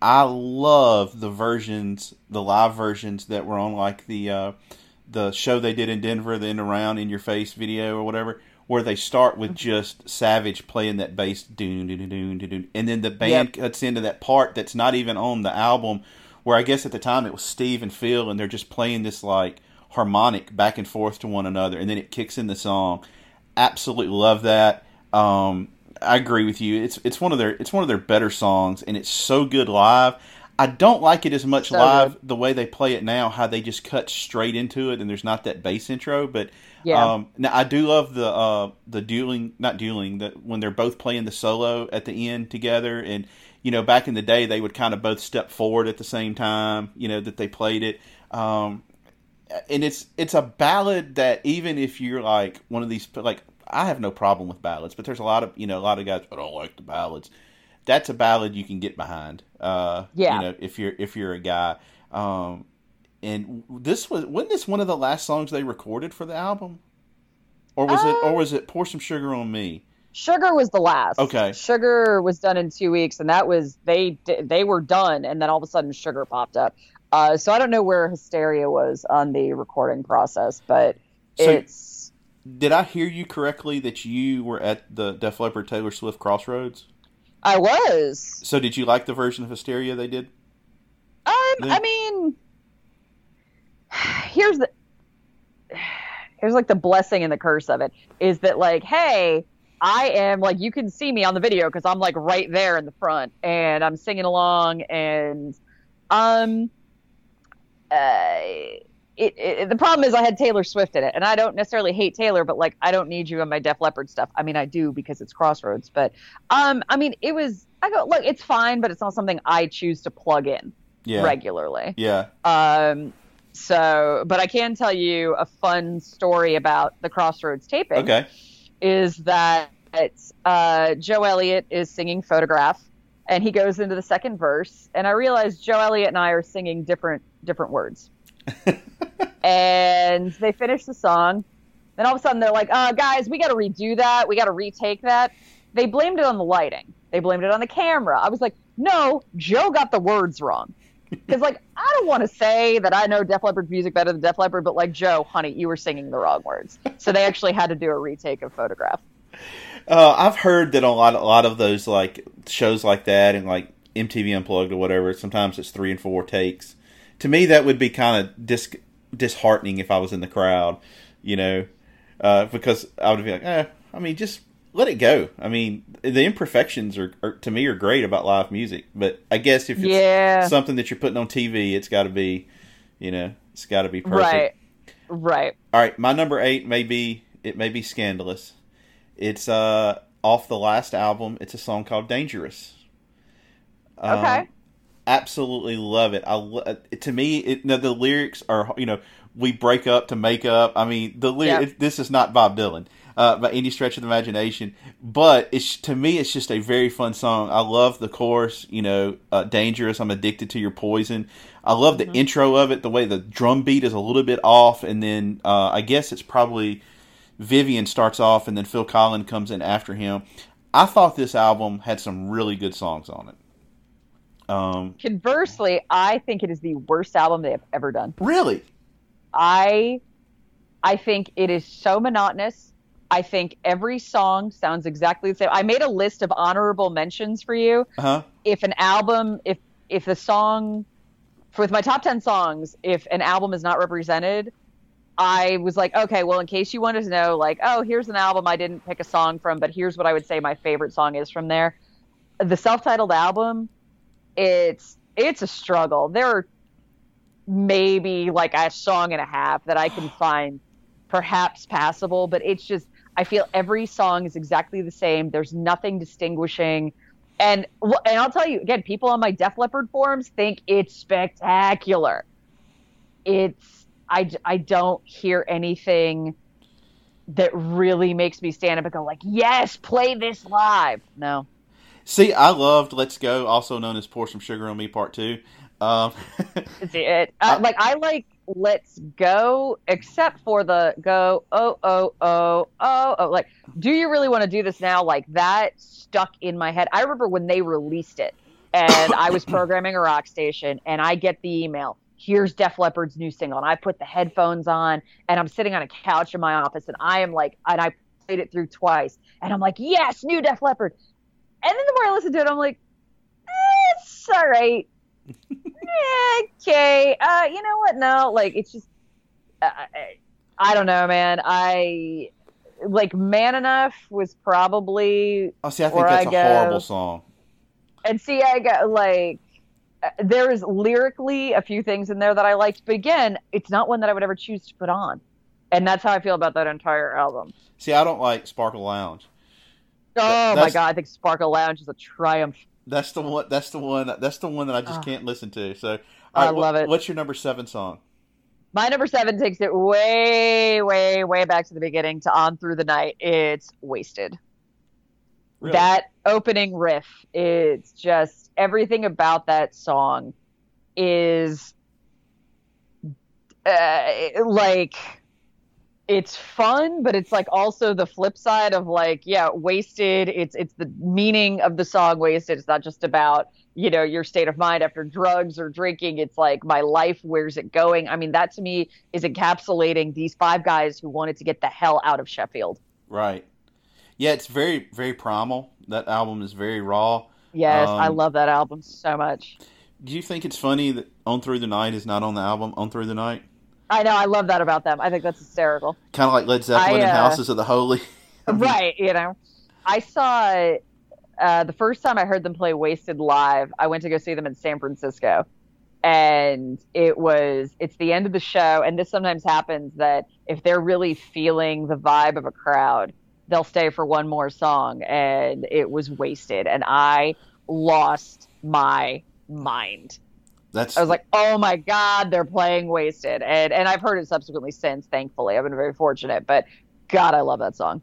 I love the versions, the live versions that were on like the uh, the show they did in Denver, the in around in your face video or whatever, where they start with just Savage playing that bass, doon doon doon doon, and then the band Yep. cuts into that part that's not even on the album, where I guess at the time it was Steve and Phil, and they're just playing this like harmonic back and forth to one another, and then it kicks in the song. Absolutely love that. Um, I agree with you. It's it's one of their it's one of their better songs, and it's so good live. I don't like it as much So live good. the way they play it now, how they just cut straight into it, and there's not that bass intro. But Yeah. um, now I do love the uh, the dueling, not dueling, that when they're both playing the solo at the end together, and you know back in the day they would kind of both step forward at the same time, you know that they played it. Um, and it's it's a ballad that even if you're like one of these like I have no problem with ballads, but there's a lot of you know a lot of guys I don't like the ballads. That's a ballad you can get behind. Uh, Yeah. You know if you're if you're a guy. Um, and this was wasn't this one of the last songs they recorded for the album, or was it or was it Pour Some Sugar on Me? Sugar was the last. Okay. Sugar was done in two weeks, and that was they they were done, and then all of a sudden Sugar popped up. Uh, so I don't know where Hysteria was on the recording process, but So- it's Did I hear you correctly that you were at the Def Leppard Taylor Swift Crossroads? I was. So did you like the version of Hysteria they did? Um, Then- I mean, here's the here's like the blessing and the curse of it is that like, hey, I am like you can see me on the video because I'm like right there in the front and I'm singing along and um uh it, it, the problem is I had Taylor Swift in it, and I don't necessarily hate Taylor, but like I don't need you in my Def Leppard stuff. I mean, I do because it's Crossroads, but um, I mean, it was. I go look, it's fine, but it's not something I choose to plug in Yeah. regularly. Yeah. Um, so, but I can tell you a fun story about the Crossroads taping. Okay. Is that uh, Joe Elliott is singing "Photograph," and he goes into the second verse, and I realize Joe Elliott and I are singing different different words. and they finish the song. Then all of a sudden they're like, uh, guys, we got to redo that. We got to retake that. They blamed it on the lighting. They blamed it on the camera. I was like, no, Joe got the words wrong. Because, like, I don't want to say that I know Def Leppard music better than Def Leppard, but, like, Joe, honey, you were singing the wrong words. So they actually had to do a retake of Photograph. Uh, I've heard that a lot, a lot of those like shows like that and like MTV Unplugged or whatever. Sometimes it's three and four takes. To me, that would be kind of dis- disheartening if I was in the crowd, you know, uh, because I would be like, eh, I mean, just let it go. I mean, the imperfections are, are to me are great about live music, but I guess if it's Yeah. something that you're putting on TV, it's got to be, you know, it's got to be perfect. Right. Right. All right, my number eight may be it may be scandalous. It's uh off the last album. It's a song called "Dangerous." Um, Okay. absolutely love it. I lo- uh, to me, it, no, the lyrics are you know we break up to make up. I mean, the ly- Yep. it, this is not Bob Dylan uh, by any stretch of the imagination, but it's to me it's just a very fun song. I love the chorus. You know, uh, dangerous. I'm addicted to your poison. I love the Mm-hmm. intro of it. The way the drum beat is a little bit off, and then uh, I guess it's probably Vivian starts off, and then Phil Collen comes in after him. I thought this album had some really good songs on it. Um, Conversely, I think it is the worst album they have ever done. really, I I think it is so monotonous. I think every song sounds exactly the same. I made a list of honorable mentions for you. huh? If an album, if if the song, for with my top ten songs, if an album is not represented, I was like, okay, well, in case you wanted to know, like, oh, here's an album I didn't pick a song from, but here's what I would say my favorite song is from there. The self-titled album, it's it's a struggle. There are maybe like a song and a half that I can find perhaps passable, but it's just I feel every song is exactly the same. There's nothing distinguishing. And and I'll tell you again, people on my Def Leppard forums think it's spectacular. It's I I don't hear anything that really makes me stand up and go like, "Yes, play this live." No. See, I loved "Let's Go," also known as "Pour Some Sugar on Me" Part Two. Um, it uh, I- like I like Let's Go, except for the go oh oh oh oh oh like do you really want to do this now? Like that stuck in my head. I remember when they released it, and I was programming a rock station, and I get the email. Here's Def Leppard's new single, and I put the headphones on, and I'm sitting on a couch in my office, and I am like, and I played it through twice, and I'm like, yes, new Def Leppard. And then the more I listen to it, I'm like, eh, it's all right okay, uh, you know what? No, like it's just, I, I don't know, man. I like Man Enough was probably, oh, see, I think that's I a go- horrible song. and see, I got like. uh, There is lyrically a few things in there that I liked, but again, it's not one that I would ever choose to put on, and that's how I feel about that entire album. See, I don't like Sparkle Lounge. Oh my god, I think Sparkle Lounge is a triumph. That's the one. That's the one. That's the one that I just Ah. can't listen to. So, I right, love what- it. What's your number seven song? My number seven takes it way, way, way back to the beginning to On Through the Night. It's Wasted. Really? That opening riff, it's just everything about that song is uh, like it's fun, but it's like also the flip side of like, yeah, wasted. It's it's the meaning of the song wasted. It's not just about you know your state of mind after drugs or drinking. It's like my life. Where's it going? I mean, that to me is encapsulating these five guys who wanted to get the hell out of Sheffield. Right. Yeah, it's very, very primal. That album is very raw. Yes, I Um, love that album so much. Do you think it's funny that "On Through the Night" is not on the album "On Through the Night"? I know, I love that about them. I think that's hysterical. Kind of like Led Zeppelin I, and uh, Houses of the Holy. right you know i saw uh, the first time i heard them play wasted live i went to go see them in san francisco and it was it's the end of the show and this sometimes happens that if they're really feeling the vibe of a crowd they'll stay for one more song and it was wasted and i lost my mind That's i was like oh my god they're playing wasted and and i've heard it subsequently since thankfully i've been very fortunate but god i love that song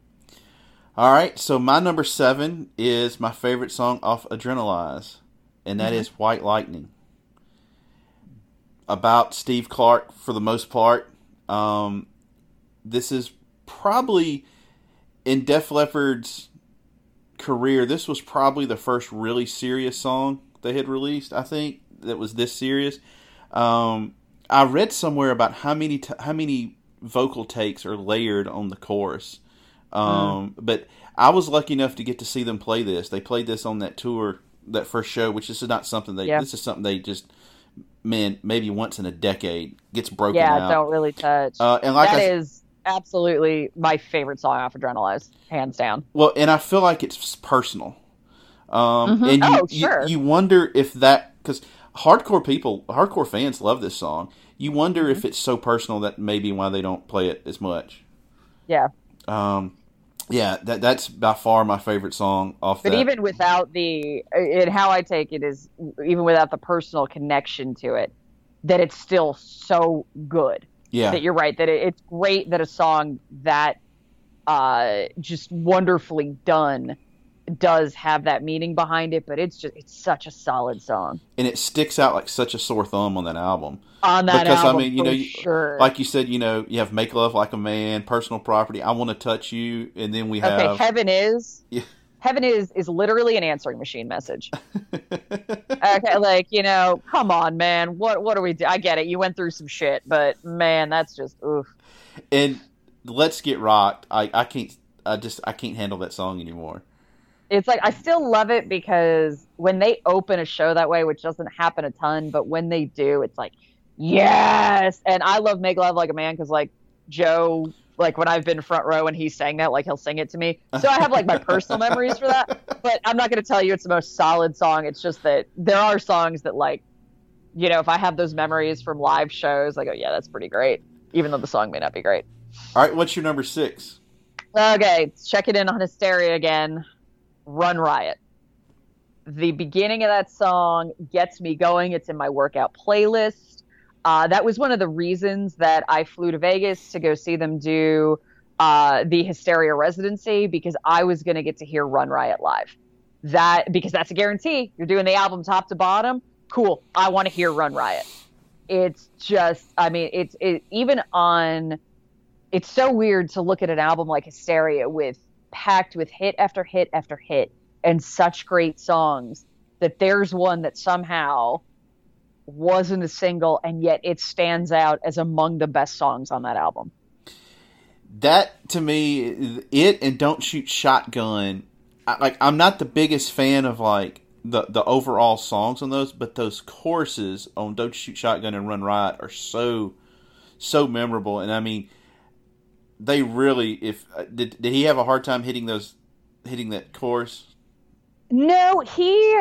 All right, so my number seven is my favorite song off Adrenalize, and that is White Lightning. About Steve Clark for the most part. Um, this is probably in Def Leppard's career. This was probably the first really serious song they had released. I think that was this serious. Um, I read somewhere about how many t- how many vocal takes are layered on the chorus. Um, But I was lucky enough to get to see them play this. They played this on that tour, that first show, which this is not something they. Yeah. This is something they just, man, maybe once in a decade gets broken yeah out. don't really touch Uh, and like That I is absolutely my favorite song off Adrenalize, hands down. Well, and I feel like it's personal. Um, Mhm. And you, Oh, sure. you, you wonder if that because hardcore people, hardcore fans love this song. You wonder Mm-hmm. if it's so personal that maybe why they don't play it as much. Yeah, Um, yeah, that that's by far my favorite song off. but that. even without the, and how I take it is, even without the personal connection to it, that it's still so good. Yeah. that you're right that it, it's great that a song that uh, just wonderfully done does have that meaning behind it, but it's just it's such a solid song and it sticks out like such a sore thumb on that album. on that because album. I mean, you know, you- sure. like you said, you know, you have "Make Love Like a Man," "Personal Property," "I Want to Touch You," and then we have okay, heaven is Yeah. heaven is is literally an answering machine message. okay, like you know, come on, man, what what are we? Do? I get it, you went through some shit, but man, that's just oof. and "Let's Get Rocked." I I can't. I just I can't handle that song anymore. It's like I still love it because when they open a show that way, which doesn't happen a ton, but when they do, it's like yes. And I love "Make Love Like a Man" because like Joe, like when I've been front row and he's sang that, like he'll sing it to me. So I have like my personal memories for that. But I'm not going to tell you it's the most solid song. It's just that there are songs that like, you know, if I have those memories from live shows, I go, yeah, that's pretty great, even though the song may not be great. All right, what's your number six? Okay, check it in on Hysteria again. Run Riot. The beginning of that song gets me going. It's in my workout playlist. Uh, that was one of the reasons that I flew to Vegas to go see them do uh, the Hysteria residency because I was going to get to hear Run Riot live. That because that's a guarantee. You're doing the album top to bottom. Cool. I want to hear Run Riot. It's just, I mean, it's it, even on it's so weird to look at an album like Hysteria with packed with hit after hit after hit and such great songs that there's one that somehow wasn't a single and yet it stands out as among the best songs on that album. That to me, it and "Don't Shoot Shotgun." I, like I'm not the biggest fan of like the the overall songs on those, but those choruses on "Don't Shoot Shotgun" and "Run Riot" are so so memorable. And I mean, they really if uh, did did he have a hard time hitting those hitting that course? No, he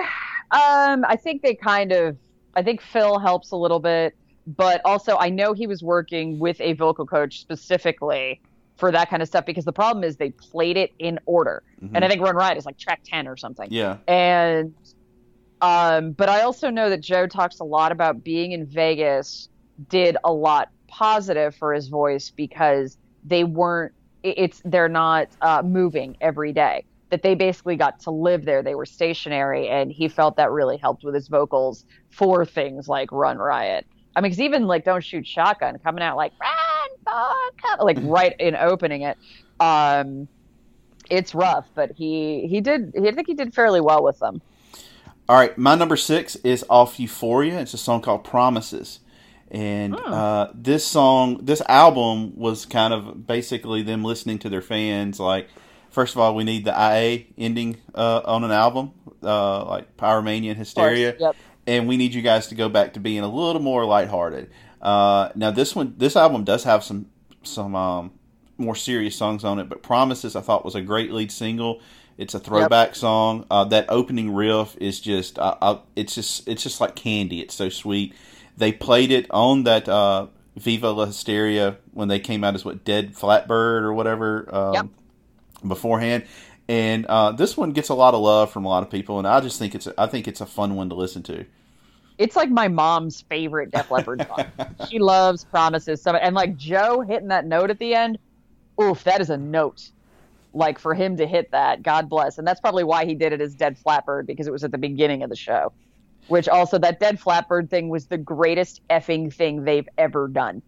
um I think they kind of I think Phil helps a little bit, but also I know he was working with a vocal coach specifically for that kind of stuff because the problem is they played it in order. And I think Run Riot is like track 10 or something. Yeah, And um but I also know that Joe talks a lot about being in Vegas did a lot positive for his voice because they weren't it's they're not uh, moving every day. That they basically got to live there. They were stationary and he felt that really helped with his vocals for things like run riot. I mean because even like don't shoot shotgun coming out like run fuck like right in opening it. Um it's rough but he he did he, i think he did fairly well with them. All right, my number six is off Euphoria. It's a song called Promises. And uh, this song, this album was kind of basically them listening to their fans. Like, first of all, we need the IA ending uh, on an album, uh, like Pyromania and Hysteria. Yep. And we need you guys to go back to being a little more lighthearted. Uh, now, this one, this album does have some some um, more serious songs on it, but Promises I thought was a great lead single. It's a throwback song. Uh, that opening riff is just, uh, uh, it's just, it's just like candy. It's so sweet. They played it on that uh, Viva La Hysteria when they came out as what Ded Flatbird or whatever um, Yep. beforehand. And uh, this one gets a lot of love from a lot of people, and I just think it's, a, I think it's a fun one to listen to. it's like my mom's favorite Def Leppard song. she loves Promises so and like Joe hitting that note at the end. Oof, that is a note. Like for him to hit that, God bless. And that's probably why he did it as Ded Flatbird because it was at the beginning of the show. Which also that Ded Flatbird thing was the greatest effing thing they've ever done.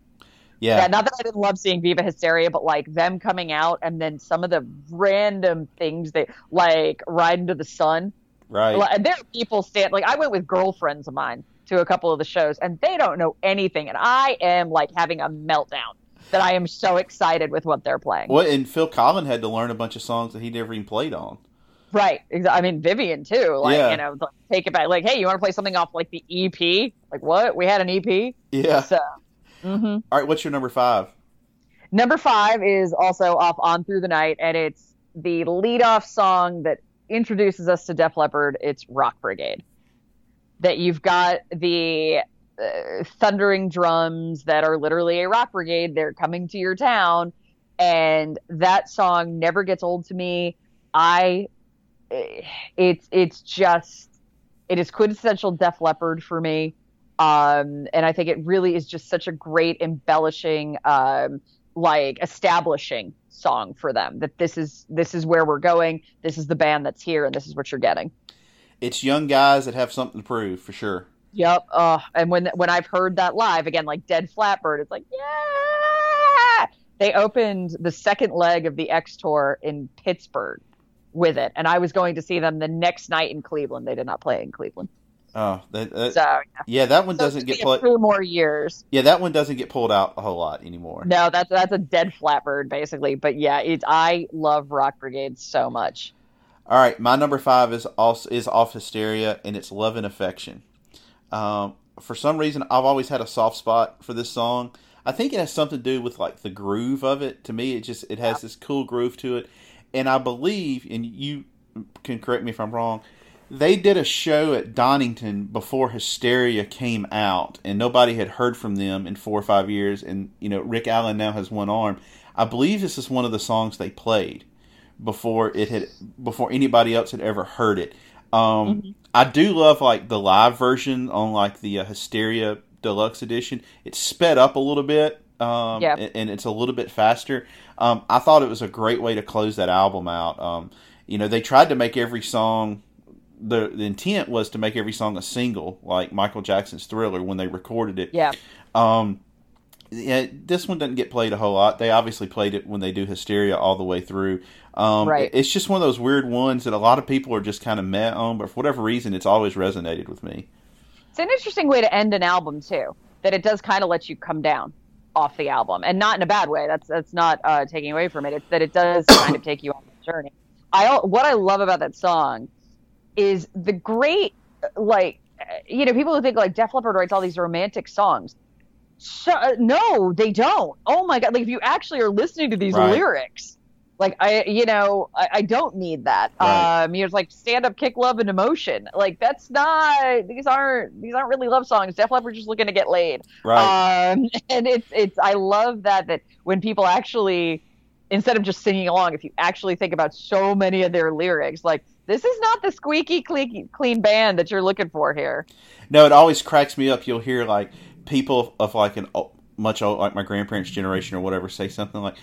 Yeah, Yeah, not that I didn't love seeing Viva Hysteria, but like them coming out and then some of the random things they like Ride into the Sun. right. And there are people stand like I went with girlfriends of mine to a couple of the shows, and they don't know anything, and I am like having a meltdown that I am so excited with what they're playing. Well, and Phil Collen had to learn a bunch of songs that he never even played on. Right? I mean, Vivian too. Like Yeah. you know, like, take it back. Like, hey, you want to play something off like the EP? Like what? We had an EP. Yeah. So mhm. All right, what's your number five? number five is also off on through the night, and it's the lead-off song that introduces us to Def Leppard. It's Rock Brigade. That you've got the uh, thundering drums that are literally a rock brigade. They're coming to your town, and that song never gets old to me. I, it's it's just it is quintessential Def Leppard for me. Um, and I think it really is just such a great embellishing, um, like establishing song for them that this is this is where we're going. This is the band that's here, and this is what you're getting. It's young guys that have something to prove for sure. Yep. Uh, and when when I've heard that live again, like Ded Flatbird, it's like yeah. They opened the second leg of the X tour in Pittsburgh with it, and I was going to see them the next night in Cleveland. They did not play in Cleveland, Oh, that, that- so yeah. yeah, that one So doesn't get played. two more years. Yeah, that one doesn't get pulled out a whole lot anymore. No, that's that's a ded flatbird basically. But yeah, it's I love Rock Brigade so much. All right, my number five is also is off hysteria, and it's love and affection. Um, for some reason, I've always had a soft spot for this song. I think it has something to do with like the groove of it. To me, it just it has this cool groove to it, and I believe, and you can correct me if I'm wrong. They did a show at Donington before Hysteria came out, and nobody had heard from them in four or five years. And you know, Rick Allen now has one arm. I believe this is one of the songs they played before it had before anybody else had ever heard it. Um, I do love like the live version on like the uh, Hysteria Deluxe Edition. It's sped up a little bit, um, Yeah. and, and it's a little bit faster. Um, I thought it was a great way to close that album out. Um, you know, they tried to make every song. The, the intent was to make every song a single, like Michael Jackson's Thriller when they recorded it. Yeah, Um, yeah, this one doesn't get played a whole lot. They obviously played it when they do Hysteria all the way through. Um, Right. It's just one of those weird ones that a lot of people are just kind of met on, but for whatever reason, it's always resonated with me. it's an interesting way to end an album too. That it does kind of let you come down off the album, and not in a bad way. That's that's not uh, taking away from it. It's that it does kind of take you on the journey. I what I love about that song is the great like you know people who think like Def Leppard writes all these romantic songs. So, uh, no, they don't. Oh my god! Like if you actually are listening to these Right. lyrics, like I, you know, I, I don't need that. Right. Um, you're like stand up, kick love and emotion. Like that's not. These aren't. These aren't really love songs. Def Leppard's just looking to get laid. Right. Um, and it's it's. I love that that when people actually, instead of just singing along, if you actually think about so many of their lyrics, like this is not the squeaky clean, clean band that you're looking for here. no, it always cracks me up. You'll hear like people of like an much old, like my grandparents' generation or whatever say something like,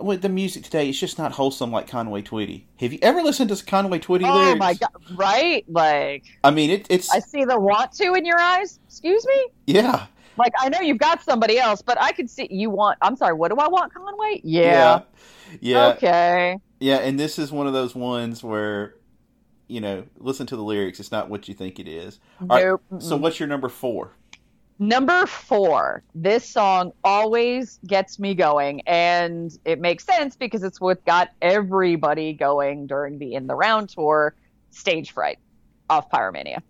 "With the music today, it's just not wholesome like Conway Twitty." Have you ever listened to Conway Twitty Oh lyrics? my god! Right? Like I mean, it, it's I see the want to in your eyes. Excuse me. yeah, Like I know you've got somebody else, but I could see you want. I'm sorry. What do I want, Conway? yeah, Yeah. yeah. Okay. Yeah, and this is one of those ones where, you know, listen to the lyrics. It's not what you think it is. Right, Nope. So, what's your number four? Number four, this song always gets me going, and it makes sense because it's what got everybody going during the In the Round tour, Stage Fright off Pyromania.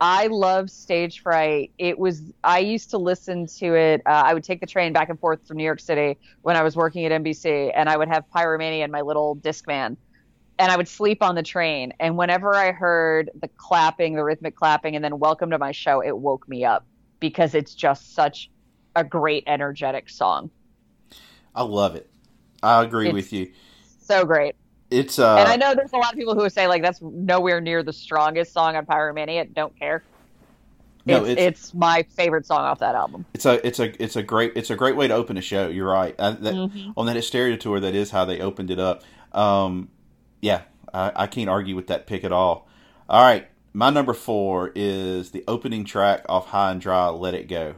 I love Stage Fright. It was, I used to listen to it. Uh, I would take the train back and forth from New York City when I was working at NBC, and I would have Pyromania in my little Discman. And I would sleep on the train. And whenever I heard the clapping, the rhythmic clapping, and then Welcome to My Show, it woke me up because it's just such a great, energetic song. I love it. I agree It's- with you. So great. It's uh, and I know there's a lot of people who say, like, that's nowhere near the strongest song on Pyromania. Don't care. no, it's, it's it's my favorite song off that album. it's a it's a it's a great it's a great way to open a show. You're right. Uh, that, Mm-hmm. On that Hysteria tour, that is how they opened it up. Um, yeah, I, I can't argue with that pick at all. All right, my number four is the opening track off High and Dry. Let It Go.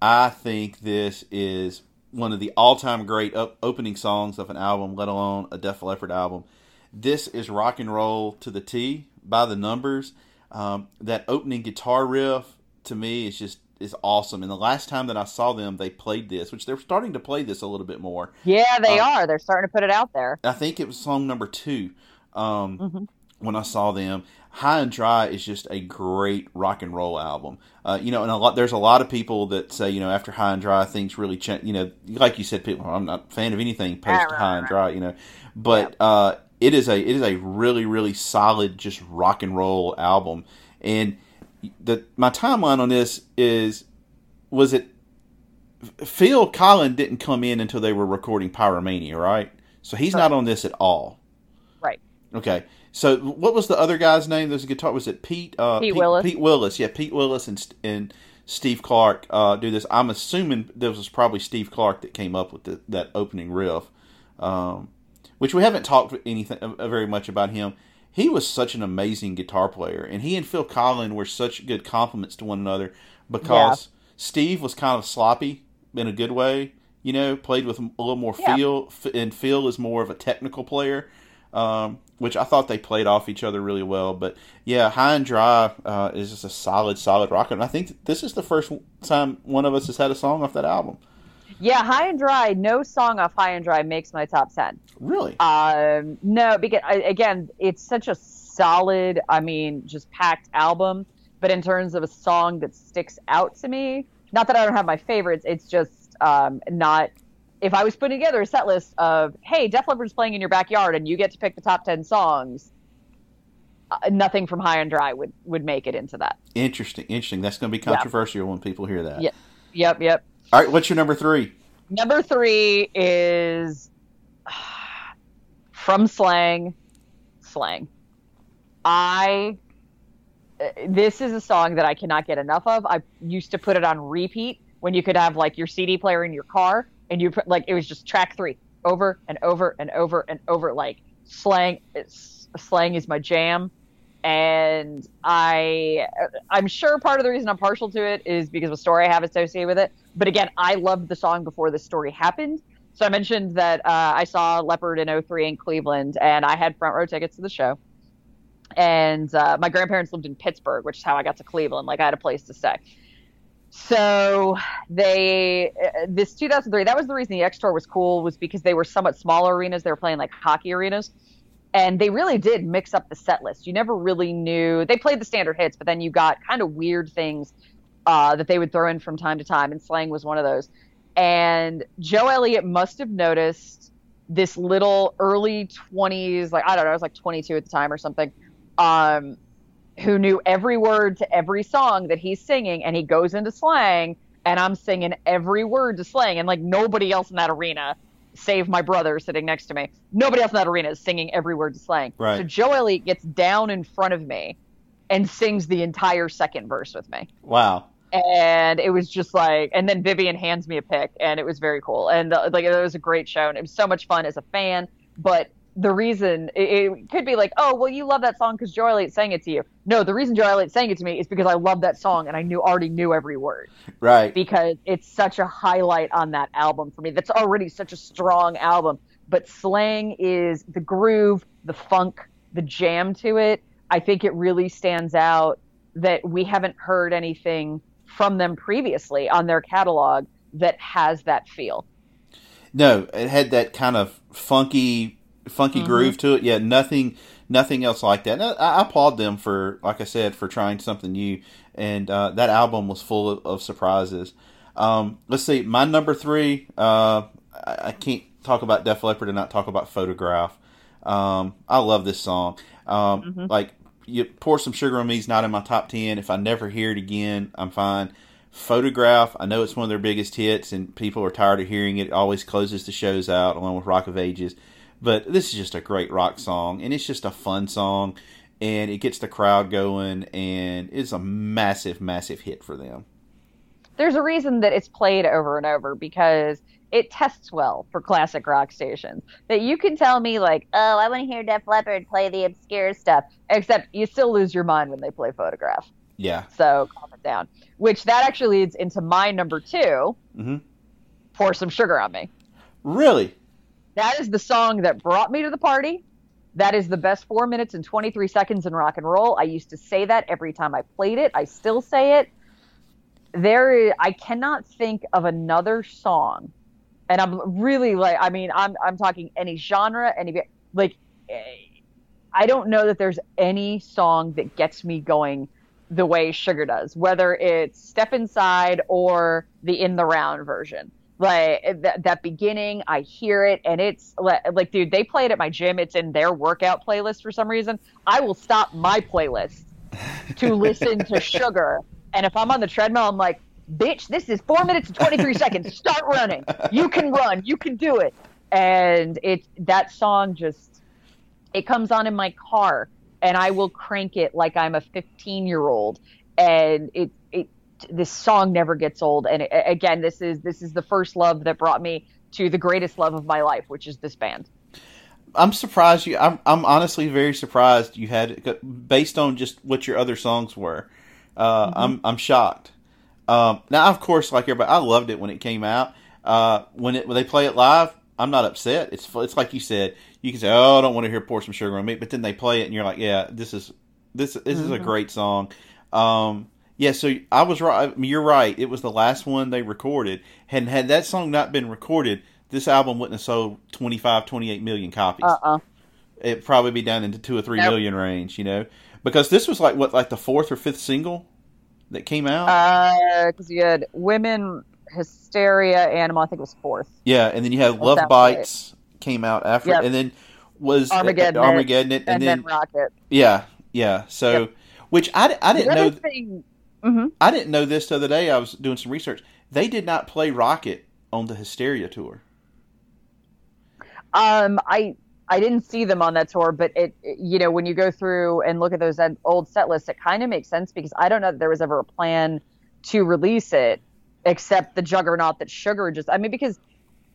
I think this is one of the all-time great up- opening songs of an album, let alone a Def Leppard album. This is rock and roll to the T by the numbers. Um, that opening guitar riff to me is just is awesome. And the last time that I saw them, they played this, which they're starting to play this a little bit more. Yeah, they Uh, are. They're starting to put it out there. I think it was song number two um, Mhm. When I saw them. High and Dry is just a great rock and roll album. Uh, you know, and a lot there's a lot of people that say you know after High and Dry things really change. You know, like you said, people I'm not a fan of anything post right, High and Dry. You know, but uh, it is a it is a really really solid just rock and roll album. And the my timeline on this is was it Phil Collen didn't come in until they were recording Pyromania, right? So he's not on this at all. Right. Okay. So what was the other guy's name? There's a guitar. Was it Pete? Uh, Pete Willis. Pete Willis. Yeah, Pete Willis and and Steve Clark uh, do this. I'm assuming this was probably Steve Clark that came up with the, that opening riff, um, which we haven't talked anything uh, very much about him. He was such an amazing guitar player, and he and Phil Collen were such good compliments to one another because Steve was kind of sloppy in a good way. You know, played with a little more Yeah. feel, and Phil is more of a technical player um, which I thought they played off each other really well. But yeah, High and Dry uh, is just a solid, solid rocker. And I think this is the first time one of us has had a song off that album. Yeah, High and Dry. No song off High and Dry makes my top ten. Really? Um, no, because again, it's such a solid. I mean, just packed album. But in terms of a song that sticks out to me, not that I don't have my favorites. It's just um, not. If I was putting together a set list of, hey, Def Leppard's playing in your backyard and you get to pick the top ten songs, uh, nothing from High and Dry would would make it into that. Interesting, interesting. That's going to be controversial when people hear that. Yeah. Yep, yep. All right, what's your number three? Number three is from Slang. Slang. I. uh, This is a song that I cannot get enough of. I used to put it on repeat when you could have like your CD player in your car, and you put like it was just track three over and over and over and over. Like slang, slang is my jam, and I I'm sure part of the reason I'm partial to it is because of a story I have associated with it. But again, I loved the song before this story happened. So I mentioned that uh, I saw Leppard in 03 in Cleveland, and I had front row tickets to the show. And uh, my grandparents lived in Pittsburgh, which is how I got to Cleveland. Like I had a place to stay. So they, uh, this 2003, that was the reason the X Tour was cool, was because they were somewhat smaller arenas. They were playing like hockey arenas and they really did mix up the set list. You never really knew. They played the standard hits, but then you got kind of weird things uh, that they would throw in from time to time, and Slang was one of those. And Joe Elliott must have noticed this little early 20s, like I don't know, I was like 22 at the time or something, um, who knew every word to every song that he's singing, and he goes into Slang, and I'm singing every word to Slang, and like nobody else in that arena save my brother sitting next to me. Nobody else in that arena is singing every word to slang. Right. So Joe Elliott gets down in front of me and sings the entire second verse with me. Wow. And it was just like, and then Vivian hands me a pick, and it was very cool. And uh, like, it was a great show, and it was so much fun as a fan. But the reason it, it could be like, oh, well, you love that song because Joe Elliott sang it to you. No, the reason Joe Elliott sang it to me is because I love that song and I knew already knew every word Right. because it's such a highlight on that album for me. That's already such a strong album. But Slang is the groove, the funk, the jam to it. I think it really stands out that we haven't heard anything from them previously on their catalog that has that feel. No, it had that kind of funky, funky groove to it. Yeah, nothing, nothing else like that. And I, I applaud them for, like I said, for trying something new. And uh, that album was full of, of surprises. Um, let's see, my number three. Uh, I, I can't talk about Def Leppard and not talk about Photograph. Um, I love this song. Um, Like, you pour some sugar on me me's not in my top ten. If I never hear it again, I'm fine. Photograph, I know it's one of their biggest hits, and people are tired of hearing it. It always closes the shows out, along with Rock of Ages. But this is just a great rock song, and it's just a fun song, and it gets the crowd going, and it's a massive, massive hit for them. There's a reason that it's played over and over because it tests well for classic rock stations. That you can tell me like, oh, I want to hear Def Leppard play the obscure stuff, except you still lose your mind when they play Photograph. Yeah, So calm it down. Which that actually leads into my number 2 Mhm. Pour some sugar on me. really. That is the song that brought me to the party. That is the best four minutes and 23 seconds in rock and roll. I used to say that every time I played it. I still say it. There, is, I cannot think of another song, and I'm really like, I mean, I'm I'm talking any genre, any like, I don't know that there's any song that gets me going the way Sugar does, whether it's Step Inside or the In the Round version. Like eh, that, that beginning, I hear it, and it's like, like, dude, they play it at my gym. It's in their workout playlist for some reason. I will stop my playlist to listen to Sugar, and if I'm on the treadmill, I'm like, bitch, this is four minutes and 23 seconds. Start running. You can run. You can do it. And it that song just it comes on in my car and I will crank it like I'm a 15 year old. And it, it, this song never gets old. And it, again, this is, this is the first love that brought me to the greatest love of my life, which is this band. I'm surprised you. I'm I'm honestly very surprised you had it based on just what your other songs were. Uh, I'm I'm shocked. Um, now, of course, like everybody, I loved it when it came out. Uh, when it when they play it live, I'm not upset. It's it's like you said. You can say, "Oh, I don't want to hear pour some sugar on me," but then they play it, and you're like, "Yeah, this is this this is a great song." Um, yeah, so I was right. You're right. It was the last one they recorded, and had that song not been recorded, this album wouldn't have sold 25, 28 million copies. Uh-uh. It'd probably be down into two or three Nope. million range, you know, because this was like what, like the fourth or fifth single that came out. Uh, because you had women hysteria animal i think it was fourth yeah, and then you had Love Bites came out after, Yep. and then was uh, Armageddon It, Armageddon it, and, and, then, then, rocket yeah, yeah. So, Yep. which I, I didn't know. thing hmm I didn't know this the other day. I was doing some research. They did not play Rocket on the Hysteria tour. um i i didn't see them on that tour but it it- you know when you go through and look at those old set lists it kind of makes sense because i don't know that there was ever a plan to release it except the juggernaut that sugar just i mean because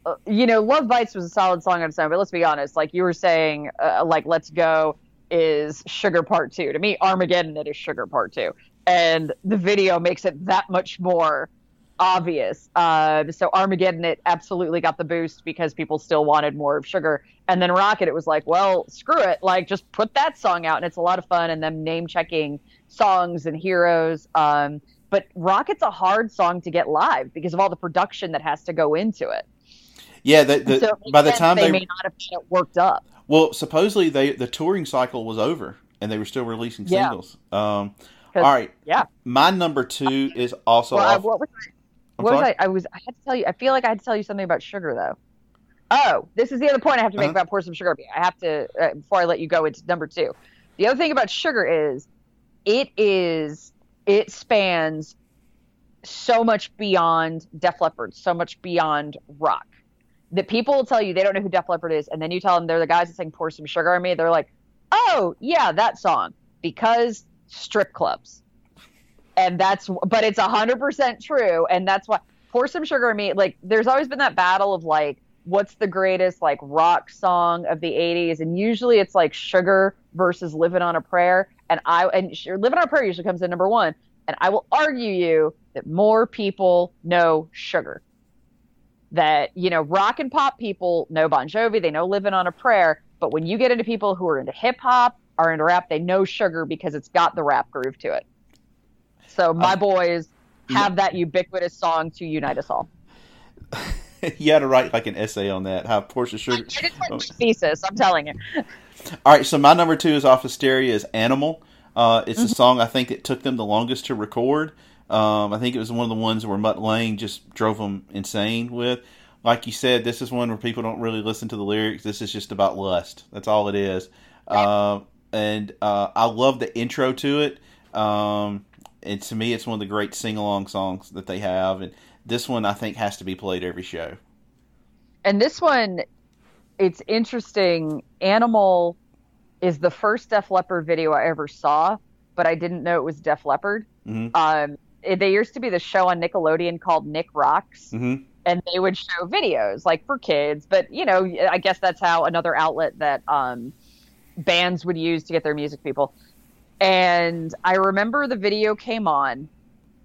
uh, you know love bites was a solid song on its own but let's be honest like you were saying uh, like let's go is sugar part two to me armageddon it is sugar part two and the video makes it that much more obvious. Uh, so armageddon it absolutely got the boost because people still wanted more of sugar. And then rocket it was like well screw it. Like just put that song out and it's a lot of fun and them name checking songs and heroes. Um, but rocket's a hard song to get live because of all the production that has to go into it. Yeah, the, the, so it by the time they, they, may not have had it worked up. Well, supposedly they the touring cycle was over and they were still releasing Yeah. singles. Um, all right, yeah my number two is also well, off. what was I, what was? I? I was. I had to tell you. I feel like I had to tell you something about sugar, though. Oh, this is the other point I have to make Uh-huh. about pour some sugar. I have to uh, before I let you go into number two. The other thing about sugar is, it is it spans so much beyond Def Leppard, so much beyond rock. That people will tell you they don't know who Def Leppard is, and then you tell them they're the guys that sing "Pour Some Sugar on Me." They're like, "Oh, yeah, that song," because strip clubs. And that's but it's 100% true. And that's why pour some sugar on me. Like there's always been that battle of like what's the greatest like rock song of the 80s and usually it's like sugar versus living on a prayer. And i and living on a prayer usually comes in number one. And i will argue you that more people know sugar. That you know rock and pop people know bon jovi. They know living on a prayer. But when you get into people who are into hip hop are into rap they know sugar because it's got the rap groove to it so my Uh, boys have that ubiquitous song to unite us all. you had to write like an essay on that. How Portia I Sugar. just wrote my thesis. I'm telling you. All right, so my number two is off Hysteria is Animal. Uh, it's Mm-hmm. a song I think it took them the longest to record. Um, I think it was one of the ones where Mutt Lange just drove them insane with. Like you said, this is one where people don't really listen to the lyrics. This is just about lust. That's all it is. Uh, and uh, I love the intro to it. Um, and to me, it's one of the great sing along songs that they have. And this one, I think, has to be played every show. And this one, it's interesting. Animal is the first Def Leppard video I ever saw, but I didn't know it was Def Leppard. Mhm. Um, it, there used to be the show on Nickelodeon called Nick Rocks, hmm and they would show videos like for kids. But you know, I guess that's how another outlet that um, bands would use to get their music people. And I remember the video came on,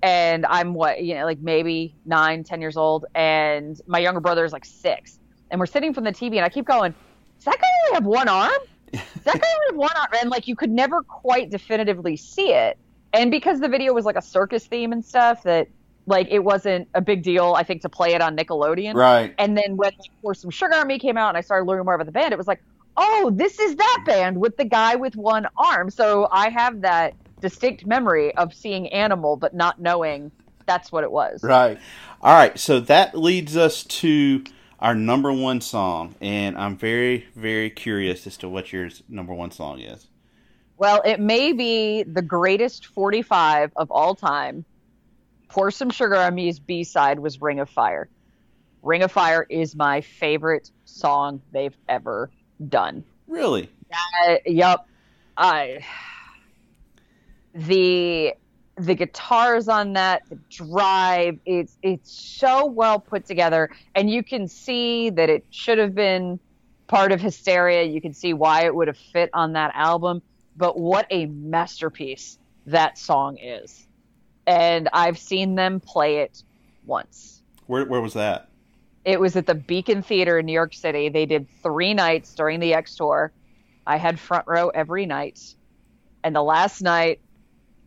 and I'm what you know, like maybe nine, ten years old, and my younger brother is like six, and we're sitting from the TV, and I keep going, "Does that guy only have one arm? Does that guy only have one arm?" And like you could never quite definitively see it, and because the video was like a circus theme and stuff, that like it wasn't a big deal, I think, to play it on Nickelodeon. Right. And then when like, Pour Some Sugar on Me came out and I started learning more about the band, it was like, oh, this is that band with the guy with one arm. So I have that distinct memory of seeing Animal, but not knowing that's what it was. Right. All right. So that leads us to our number one song, and I'm very, very curious as to what your number one song is. Well, it may be the greatest 45 of all time. Pour Some Sugar on Me's B side was Ring of Fire. Ring of Fire is my favorite song they've ever done. Really? Uh, yep. I the the guitars on that, the drive, it's it's so well put together, and you can see that it should have been part of Hysteria. You can see why it would have fit on that album, but what a masterpiece that song is. And I've seen them play it once. Where where was that? It was at the Beacon Theater in New York City. They did three nights during the X tour. I had front row every night. And the last night,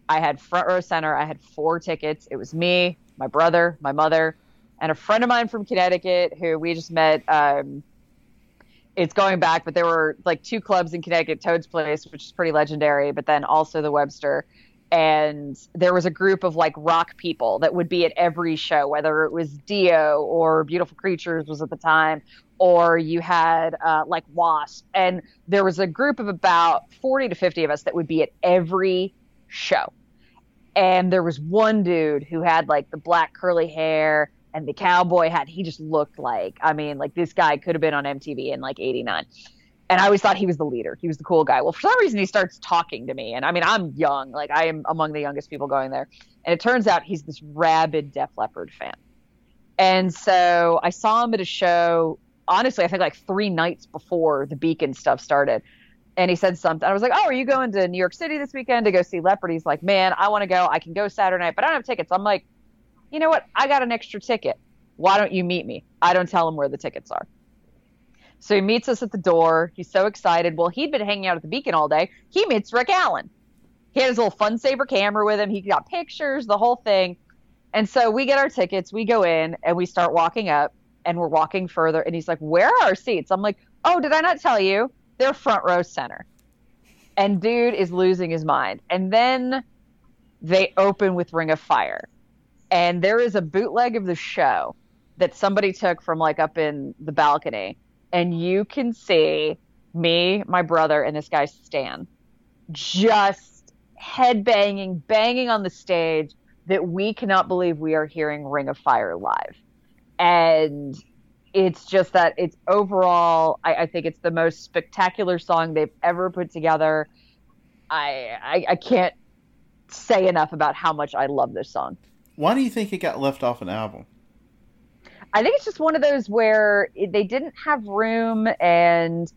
I had front row center. I had four tickets. It was me, my brother, my mother, and a friend of mine from Connecticut who we just met. Um, it's going back, but there were like two clubs in Connecticut, Toad's Place, which is pretty legendary, but then also the Webster. And there was a group of like rock people that would be at every show, whether it was Dio or Beautiful Creatures was at the time, or you had uh, like Wasp. And there was a group of about 40 to 50 of us that would be at every show. And there was one dude who had like the black curly hair and the cowboy hat. He just looked like, I mean, like this guy could have been on MTV in like 89. And I always thought he was the leader. He was the cool guy. Well, for some reason, he starts talking to me. And I mean, I'm young. Like, I am among the youngest people going there. And it turns out he's this rabid Def Leppard fan. And so I saw him at a show, honestly, I think like three nights before the Beacon stuff started. And he said something. I was like, Oh, are you going to New York City this weekend to go see Leppard? He's like, Man, I want to go. I can go Saturday night, but I don't have tickets. I'm like, You know what? I got an extra ticket. Why don't you meet me? I don't tell him where the tickets are. So he meets us at the door. He's so excited. Well, he'd been hanging out at the Beacon all day. He meets Rick Allen. He had his little fun saver camera with him. He got pictures, the whole thing. And so we get our tickets, we go in, and we start walking up, and we're walking further. And he's like, Where are our seats? I'm like, Oh, did I not tell you? They're front row center. And dude is losing his mind. And then they open with Ring of Fire. And there is a bootleg of the show that somebody took from like up in the balcony. And you can see me, my brother, and this guy Stan just head banging, banging on the stage that we cannot believe we are hearing Ring of Fire live. And it's just that it's overall, I, I think it's the most spectacular song they've ever put together. I, I I can't say enough about how much I love this song. Why do you think it got left off an album? I think it's just one of those where they didn't have room and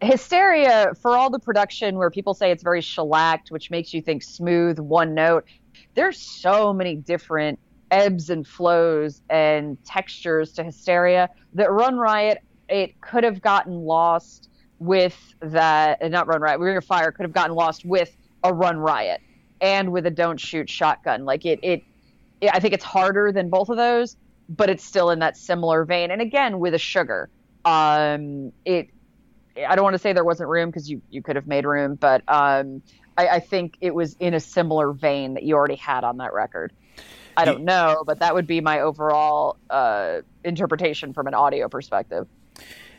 hysteria for all the production where people say it's very shellacked, which makes you think smooth, one note. There's so many different ebbs and flows and textures to hysteria that Run Riot it could have gotten lost with that uh, not Run Riot, Ring of Fire could have gotten lost with a Run Riot and with a Don't Shoot Shotgun. Like it, it, it I think it's harder than both of those, but it's still in that similar vein. And again, with a sugar, um, it. I don't want to say there wasn't room because you you could have made room, but um, I, I think it was in a similar vein that you already had on that record. I don't know, but that would be my overall uh, interpretation from an audio perspective.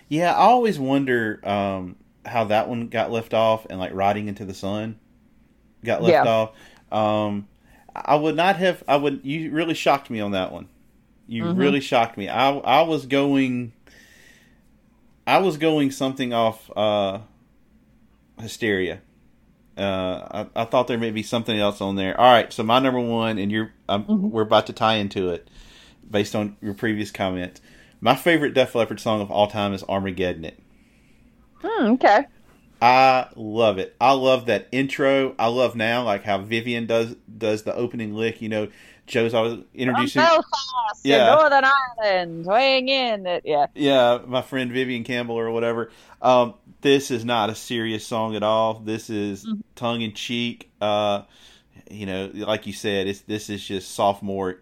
Yeah, I always wonder um, how that one got left off and like riding into the sun got left Yeah. off. Um, I would not have. I would. You really shocked me on that one. You Mm-hmm. really shocked me. I I was going. I was going something off uh, hysteria. Uh, I, I thought there may be something else on there. All right, so my number one, and you're um, Mm-hmm. we're about to tie into it based on your previous comment. My favorite Def Leppard song of all time is Armageddon. It. Hmm, okay. I love it. I love that intro. I love now like how Vivian does does the opening lick. You know, Joe's always introducing. From Belfast, Yeah. Northern Ireland, weighing in. It, yeah. yeah, my friend Vivian Campbell or whatever. Um, this is not a serious song at all. This is tongue in cheek. Uh, you know, like you said, it's this is just sophomore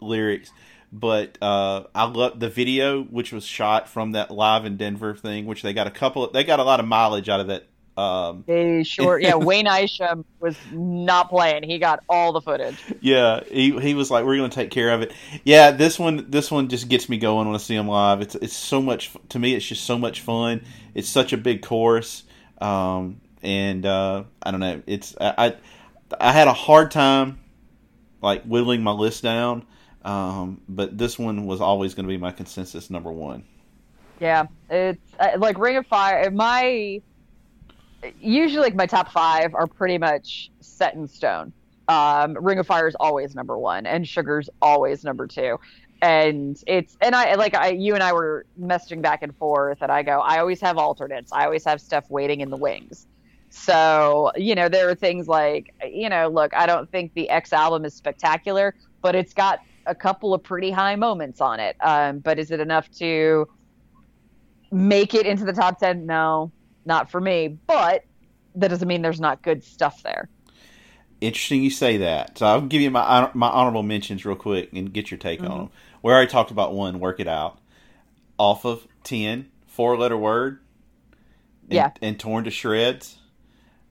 lyrics. But uh, I love the video, which was shot from that live in Denver thing, which they got a couple. They got a lot of mileage out of that. Um, They sure. Yeah, Wayne Isham was not playing. He got all the footage. Yeah, he he was like, "We're going to take care of it." Yeah, this one this one just gets me going when I see him live. It's it's so much to me. It's just so much fun. It's such a big chorus, um, and uh, I don't know. It's I, I I had a hard time like whittling my list down, um, but this one was always going to be my consensus number one. Yeah, it's like Ring of Fire. My usually like my top five are pretty much set in stone. Um, Ring of Fire is always number one, and Sugar's always number two. And it's and I like I you and I were messaging back and forth, and I go I always have alternates. I always have stuff waiting in the wings. So you know there are things like you know look I don't think the X album is spectacular, but it's got a couple of pretty high moments on it. Um, but is it enough to make it into the top 10? No, not for me. But that doesn't mean there's not good stuff there. Interesting you say that. So I'll give you my my honorable mentions real quick and get your take Mm-hmm. on them. We already talked about one. Work it out. Off of ten, four letter word. And, Yeah. And torn to shreds.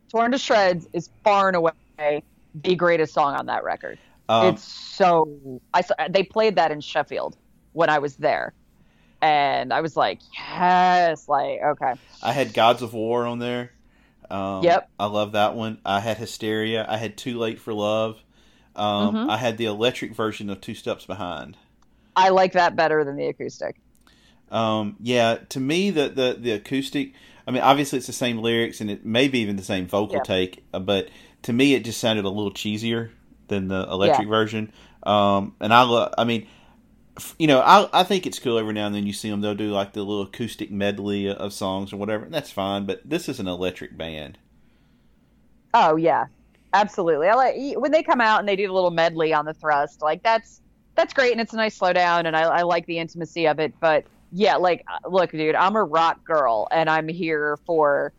Torn to Shreds is far and away the greatest song on that record. Um, it's so I saw, they played that in Sheffield when I was there, and I was like, yes, like okay, I had Gods of War on there. Um, Yep. I love that one. I had Hysteria. I had Too Late for Love. Um, Mhm. I had the electric version of Two Steps Behind. I like that better than the acoustic. Um, yeah, to me, the, the the acoustic. I mean, obviously it's the same lyrics and it may be even the same vocal Yeah. take, uh, but to me, it just sounded a little cheesier than the electric version. Um, and I love. I mean, you know, I I think it's cool every now and then you see them. They'll do like the little acoustic medley of songs or whatever. And that's fine, but this is an electric band. Oh yeah, absolutely. I like when they come out and they do the little medley on the thrust. Like that's that's great and it's a nice slowdown and I, I like the intimacy of it. But yeah, like uh, look, dude, I'm a rock girl and I'm here for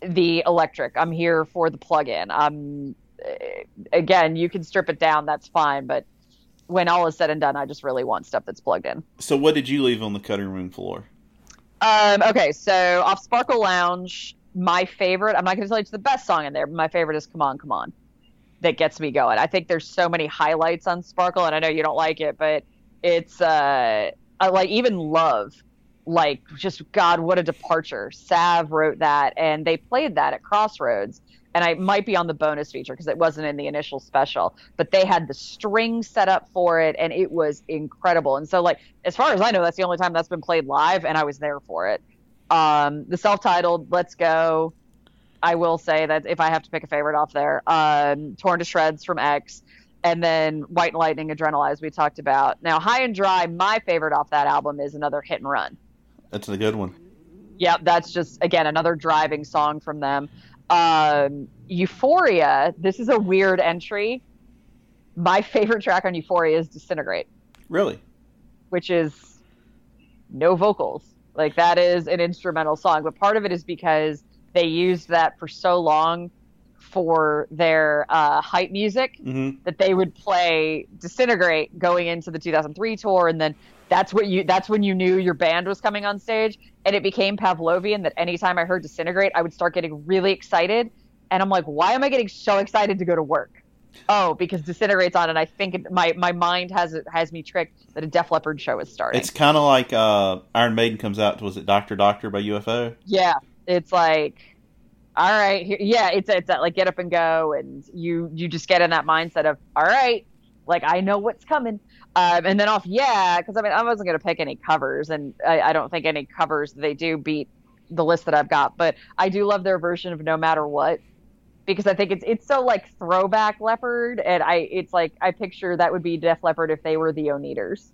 the electric. I'm here for the plug-in. I'm eh, again, you can strip it down. That's fine, but when all is said and done, I just really want stuff that's plugged in. So, what did you leave on the cutting room floor? Um, okay, so off Sparkle Lounge, my favorite, I'm not going to tell you it's the best song in there, but my favorite is Come On, Come On. That gets me going. I think there's so many highlights on Sparkle, and I know you don't like it, but it's uh, I like even Love. Like, just God, what a departure. Sav wrote that, and they played that at Crossroads. And I might be on the bonus feature because it wasn't in the initial special, but they had the string set up for it, and it was incredible. And so, like, as far as I know, that's the only time that's been played live, and I was there for it. Um, the self-titled "Let's Go," I will say that if I have to pick a favorite off there, um, "Torn to Shreds" from X, and then "White and Lightning," "Adrenalize" we talked about. Now, "High and Dry," my favorite off that album is another hit and run. That's a good one. Yep, that's just again another driving song from them. Um, Euphoria. This is a weird entry. My favorite track on Euphoria is "Disintegrate." Really? which is no vocals. Like that is an instrumental song, but part of it is because they used that for so long for their uh, hype music hmm that they would play "Disintegrate" going into the 2003 tour, and then that's what you that's when you knew your band was coming on stage, and it became Pavlovian that anytime I heard "Disintegrate," I would start getting really excited, and I'm like, why am I getting so excited to go to work? Oh, because Disintegrate's on, and I think it, my my mind has has me tricked that a Def Leppard show is starting. It's kind of like uh, Iron Maiden comes out. Was it Doctor Doctor by UFO? Yeah, it's like, all right, here, yeah, it's it's that like get up and go, and you you just get in that mindset of all right, like I know what's coming, um, and then off yeah, because I mean I wasn't gonna pick any covers, and I, I don't think any covers they do beat the list that I've got, but I do love their version of No Matter What. Because I think it's it's so like throwback Leppard, and I it's like I picture that would be Def Leppard if they were the Oneders,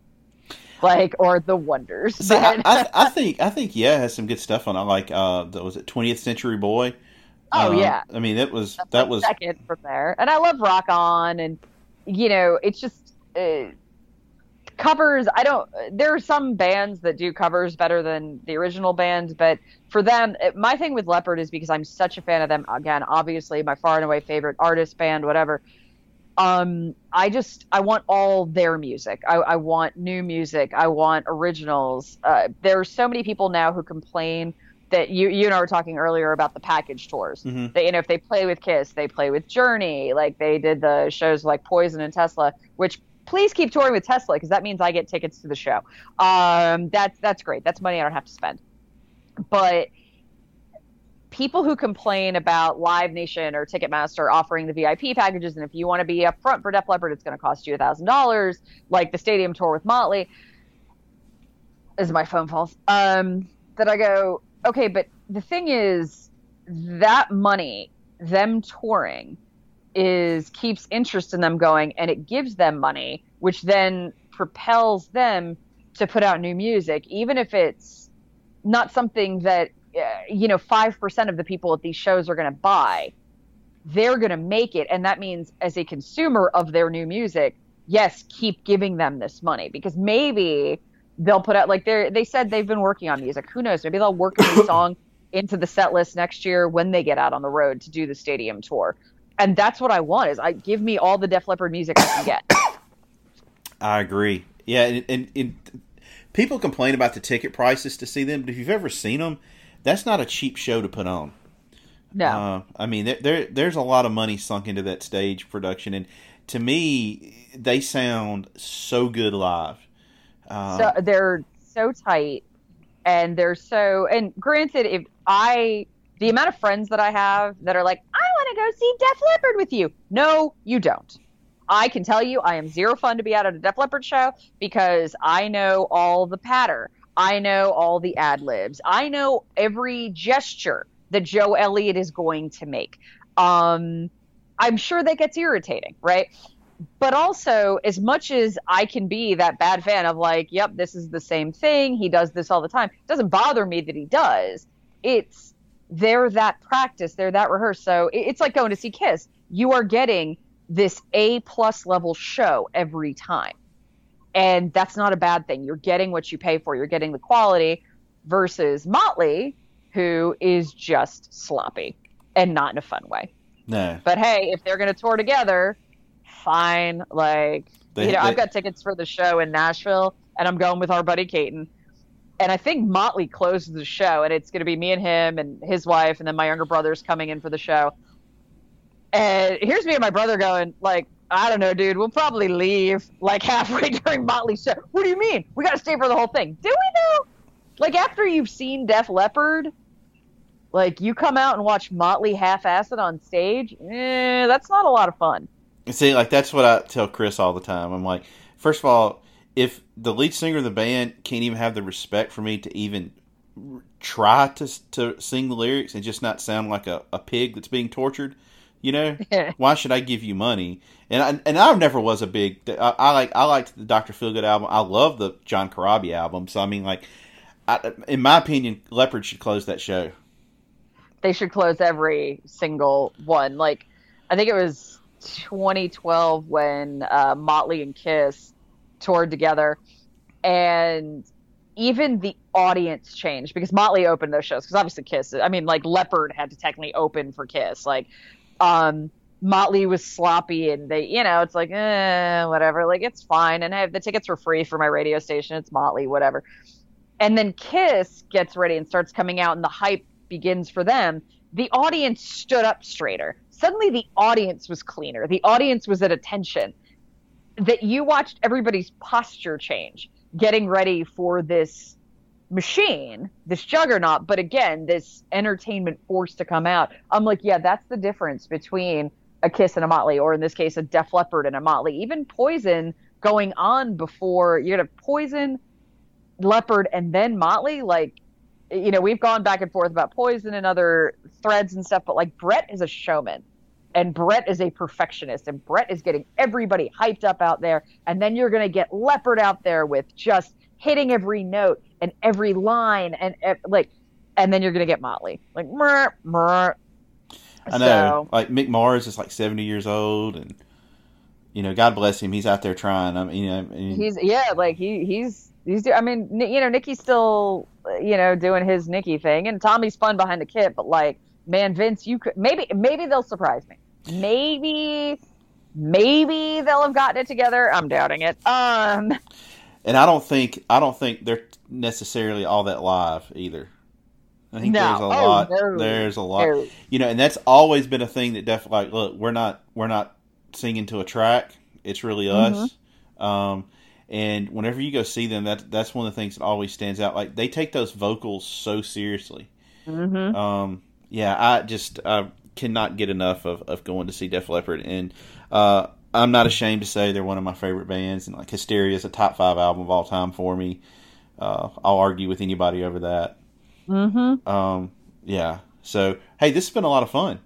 like or the Wonders. See, I, I, I think I think yeah, has some good stuff on it. Like uh, was it 20th Century Boy? Oh, Uh, yeah. I mean, it was That's that was second from there. And I love Rock On, and you know, it's just uh, covers. I don't. There are some bands that do covers better than the original band, but for them, it- my thing with Leppard is because I'm such a fan of them. Again, obviously, my far and away favorite artist, band, whatever. Um, I just I want all their music. I, I want new music. I want originals. Uh, there are so many people now who complain that you you and I were talking earlier about the package tours. Mhm. They, you know, if they play with Kiss, they play with Journey. Like they did the shows like Poison and Tesla, which please keep touring with Tesla because that means I get tickets to the show. Um, that's that's great. That's money I don't have to spend. But people who complain about Live Nation or Ticketmaster offering the VIP packages, and if you want to be up front for Def Leppard, it's going to cost you a thousand dollars, like the stadium tour with Motley. Is my phone falls. Um, that I go, okay, but the thing is, that money, them touring, is keeps interest in them going, and it gives them money, which then propels them to put out new music, even if it's not something that uh, you know five percent of the people at these shows are going to buy. They're going to make it, and that means as a consumer of their new music, yes, keep giving them this money because maybe they'll put out like they they said they've been working on music. Who knows? Maybe they'll work a new song into the set list next year when they get out on the road to do the stadium tour. And that's what I want is I give me all the Def Leppard music I can get. I agree. Yeah, and, and, and people complain about the ticket prices to see them, but if you've ever seen them, that's not a cheap show to put on. No. Uh, I mean, there, there there's a lot of money sunk into that stage production, and to me, they sound so good live. Uh, so they're so tight and they're so and granted if i the amount of friends that i have that are like i want to go see def leppard with you no you don't i can tell you i am zero fun to be out at a def leppard show because i know all the patter i know all the ad libs i know every gesture that joe elliott is going to make um i'm sure that gets irritating right but also as much as I can be that bad fan of like, yep, this is the same thing. He does this all the time. It doesn't bother me that he does. It's they're that practice, they're that rehearsed. So it's like going to see Kiss. You are getting this A plus level show every time. And that's not a bad thing. You're getting what you pay for. You're getting the quality versus Motley, who is just sloppy and not in a fun way. no, But hey, if they're going to tour together, fine. Like, They- you know, they- I've got tickets for the show in Nashville, and I'm going with our buddy Caton. And I think Motley closes the show, and it's going to be me and him and his wife, and then my younger brother's coming in for the show. And here's me and my brother going, like, I don't know, dude. We'll probably leave like halfway during Motley's show. What do you mean? We got to stay for the whole thing. Do we though? Like after you've seen Def Leppard, like you come out and watch Motley half-assed on stage. Eh, that's not a lot of fun. See, like that's what I tell Chris all the time. I'm like, first of all, if the lead singer of the band can't even have the respect for me to even try to to sing the lyrics and just not sound like a, a pig that's being tortured, you know, why should I give you money? And I, and I never was a big. I, I like I liked the Doctor Feelgood album. I love the John Corabi album. So I mean, like, I, in my opinion, Leppard should close that show. they should close every single one. Like, I think it was 2012 when uh, Motley and Kiss toured together, and even the audience changed because Motley opened those shows. Because obviously Kiss, I mean, like Leppard had to technically open for Kiss. Like, um, Motley was sloppy, and they, you know, it's like, eh, whatever. Like, it's fine, and I have the tickets were free for my radio station. It's Motley, whatever. And then Kiss gets ready and starts coming out, and the hype begins for them. The audience stood up straighter. Suddenly, the audience was cleaner. The audience was at attention. That you watched everybody's posture change, getting ready for this machine, this juggernaut, but again, this entertainment force to come out. I'm like, yeah, that's the difference between a Kiss and a Motley, or in this case, a Def Leppard and a Motley. Even Poison going on before you're gonna Poison, Leppard, and then Motley. Like, you know, we've gone back and forth about Poison and other threads and stuff, but like Brett is a showman. And Brett is a perfectionist, and Brett is getting everybody hyped up out there. And then you're going to get Leppard out there with just hitting every note and every line, and like, and then you're going to get Motley, like, meh, meh. I know, like Mick Mars is like seventy years old, and you know, God bless him, he's out there trying. I mean, you know, I mean, he's yeah like he he's he's do- i mean you know nikki's still you know doing his nicky thing and tommy's fun behind the kit but like man vince you could maybe maybe they'll surprise me maybe maybe they'll have gotten it together i'm doubting it um and I don't think I don't think they're necessarily all that live either. I think No. there's a Oh, lot. no. There's a lot. No. You know, and that's always been a thing that definitely like, look, we're not we're not singing to a track. It's really us. Um, and whenever you go see them, that that's one of the things that always stands out. Like they take those vocals so seriously. mhm. Um, yeah, I just uh, cannot get enough of, of going to see Def Leppard, and uh, I'm not ashamed to say they're one of my favorite bands. And like Hysteria is a top five album of all time for me. uh, I'll argue with anybody over that. Mm-hmm. Um, yeah. So hey, this has been a lot of fun.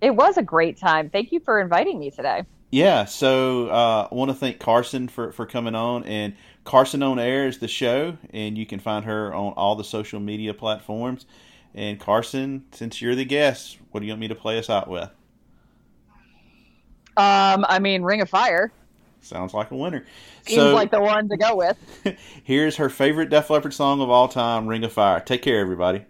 It was a great time. Thank you for inviting me today. Yeah, so uh, I want to thank Carson for, for coming on. And Carson on Air is the show, and you can find her on all the social media platforms. And Carson, since you're the guest, what do you want me to play us out with? Um, I mean, Ring of Fire Sounds like a winner. seems so like the one to go with. here's her favorite Def Leppard song of all time, Ring of Fire. Take care, everybody.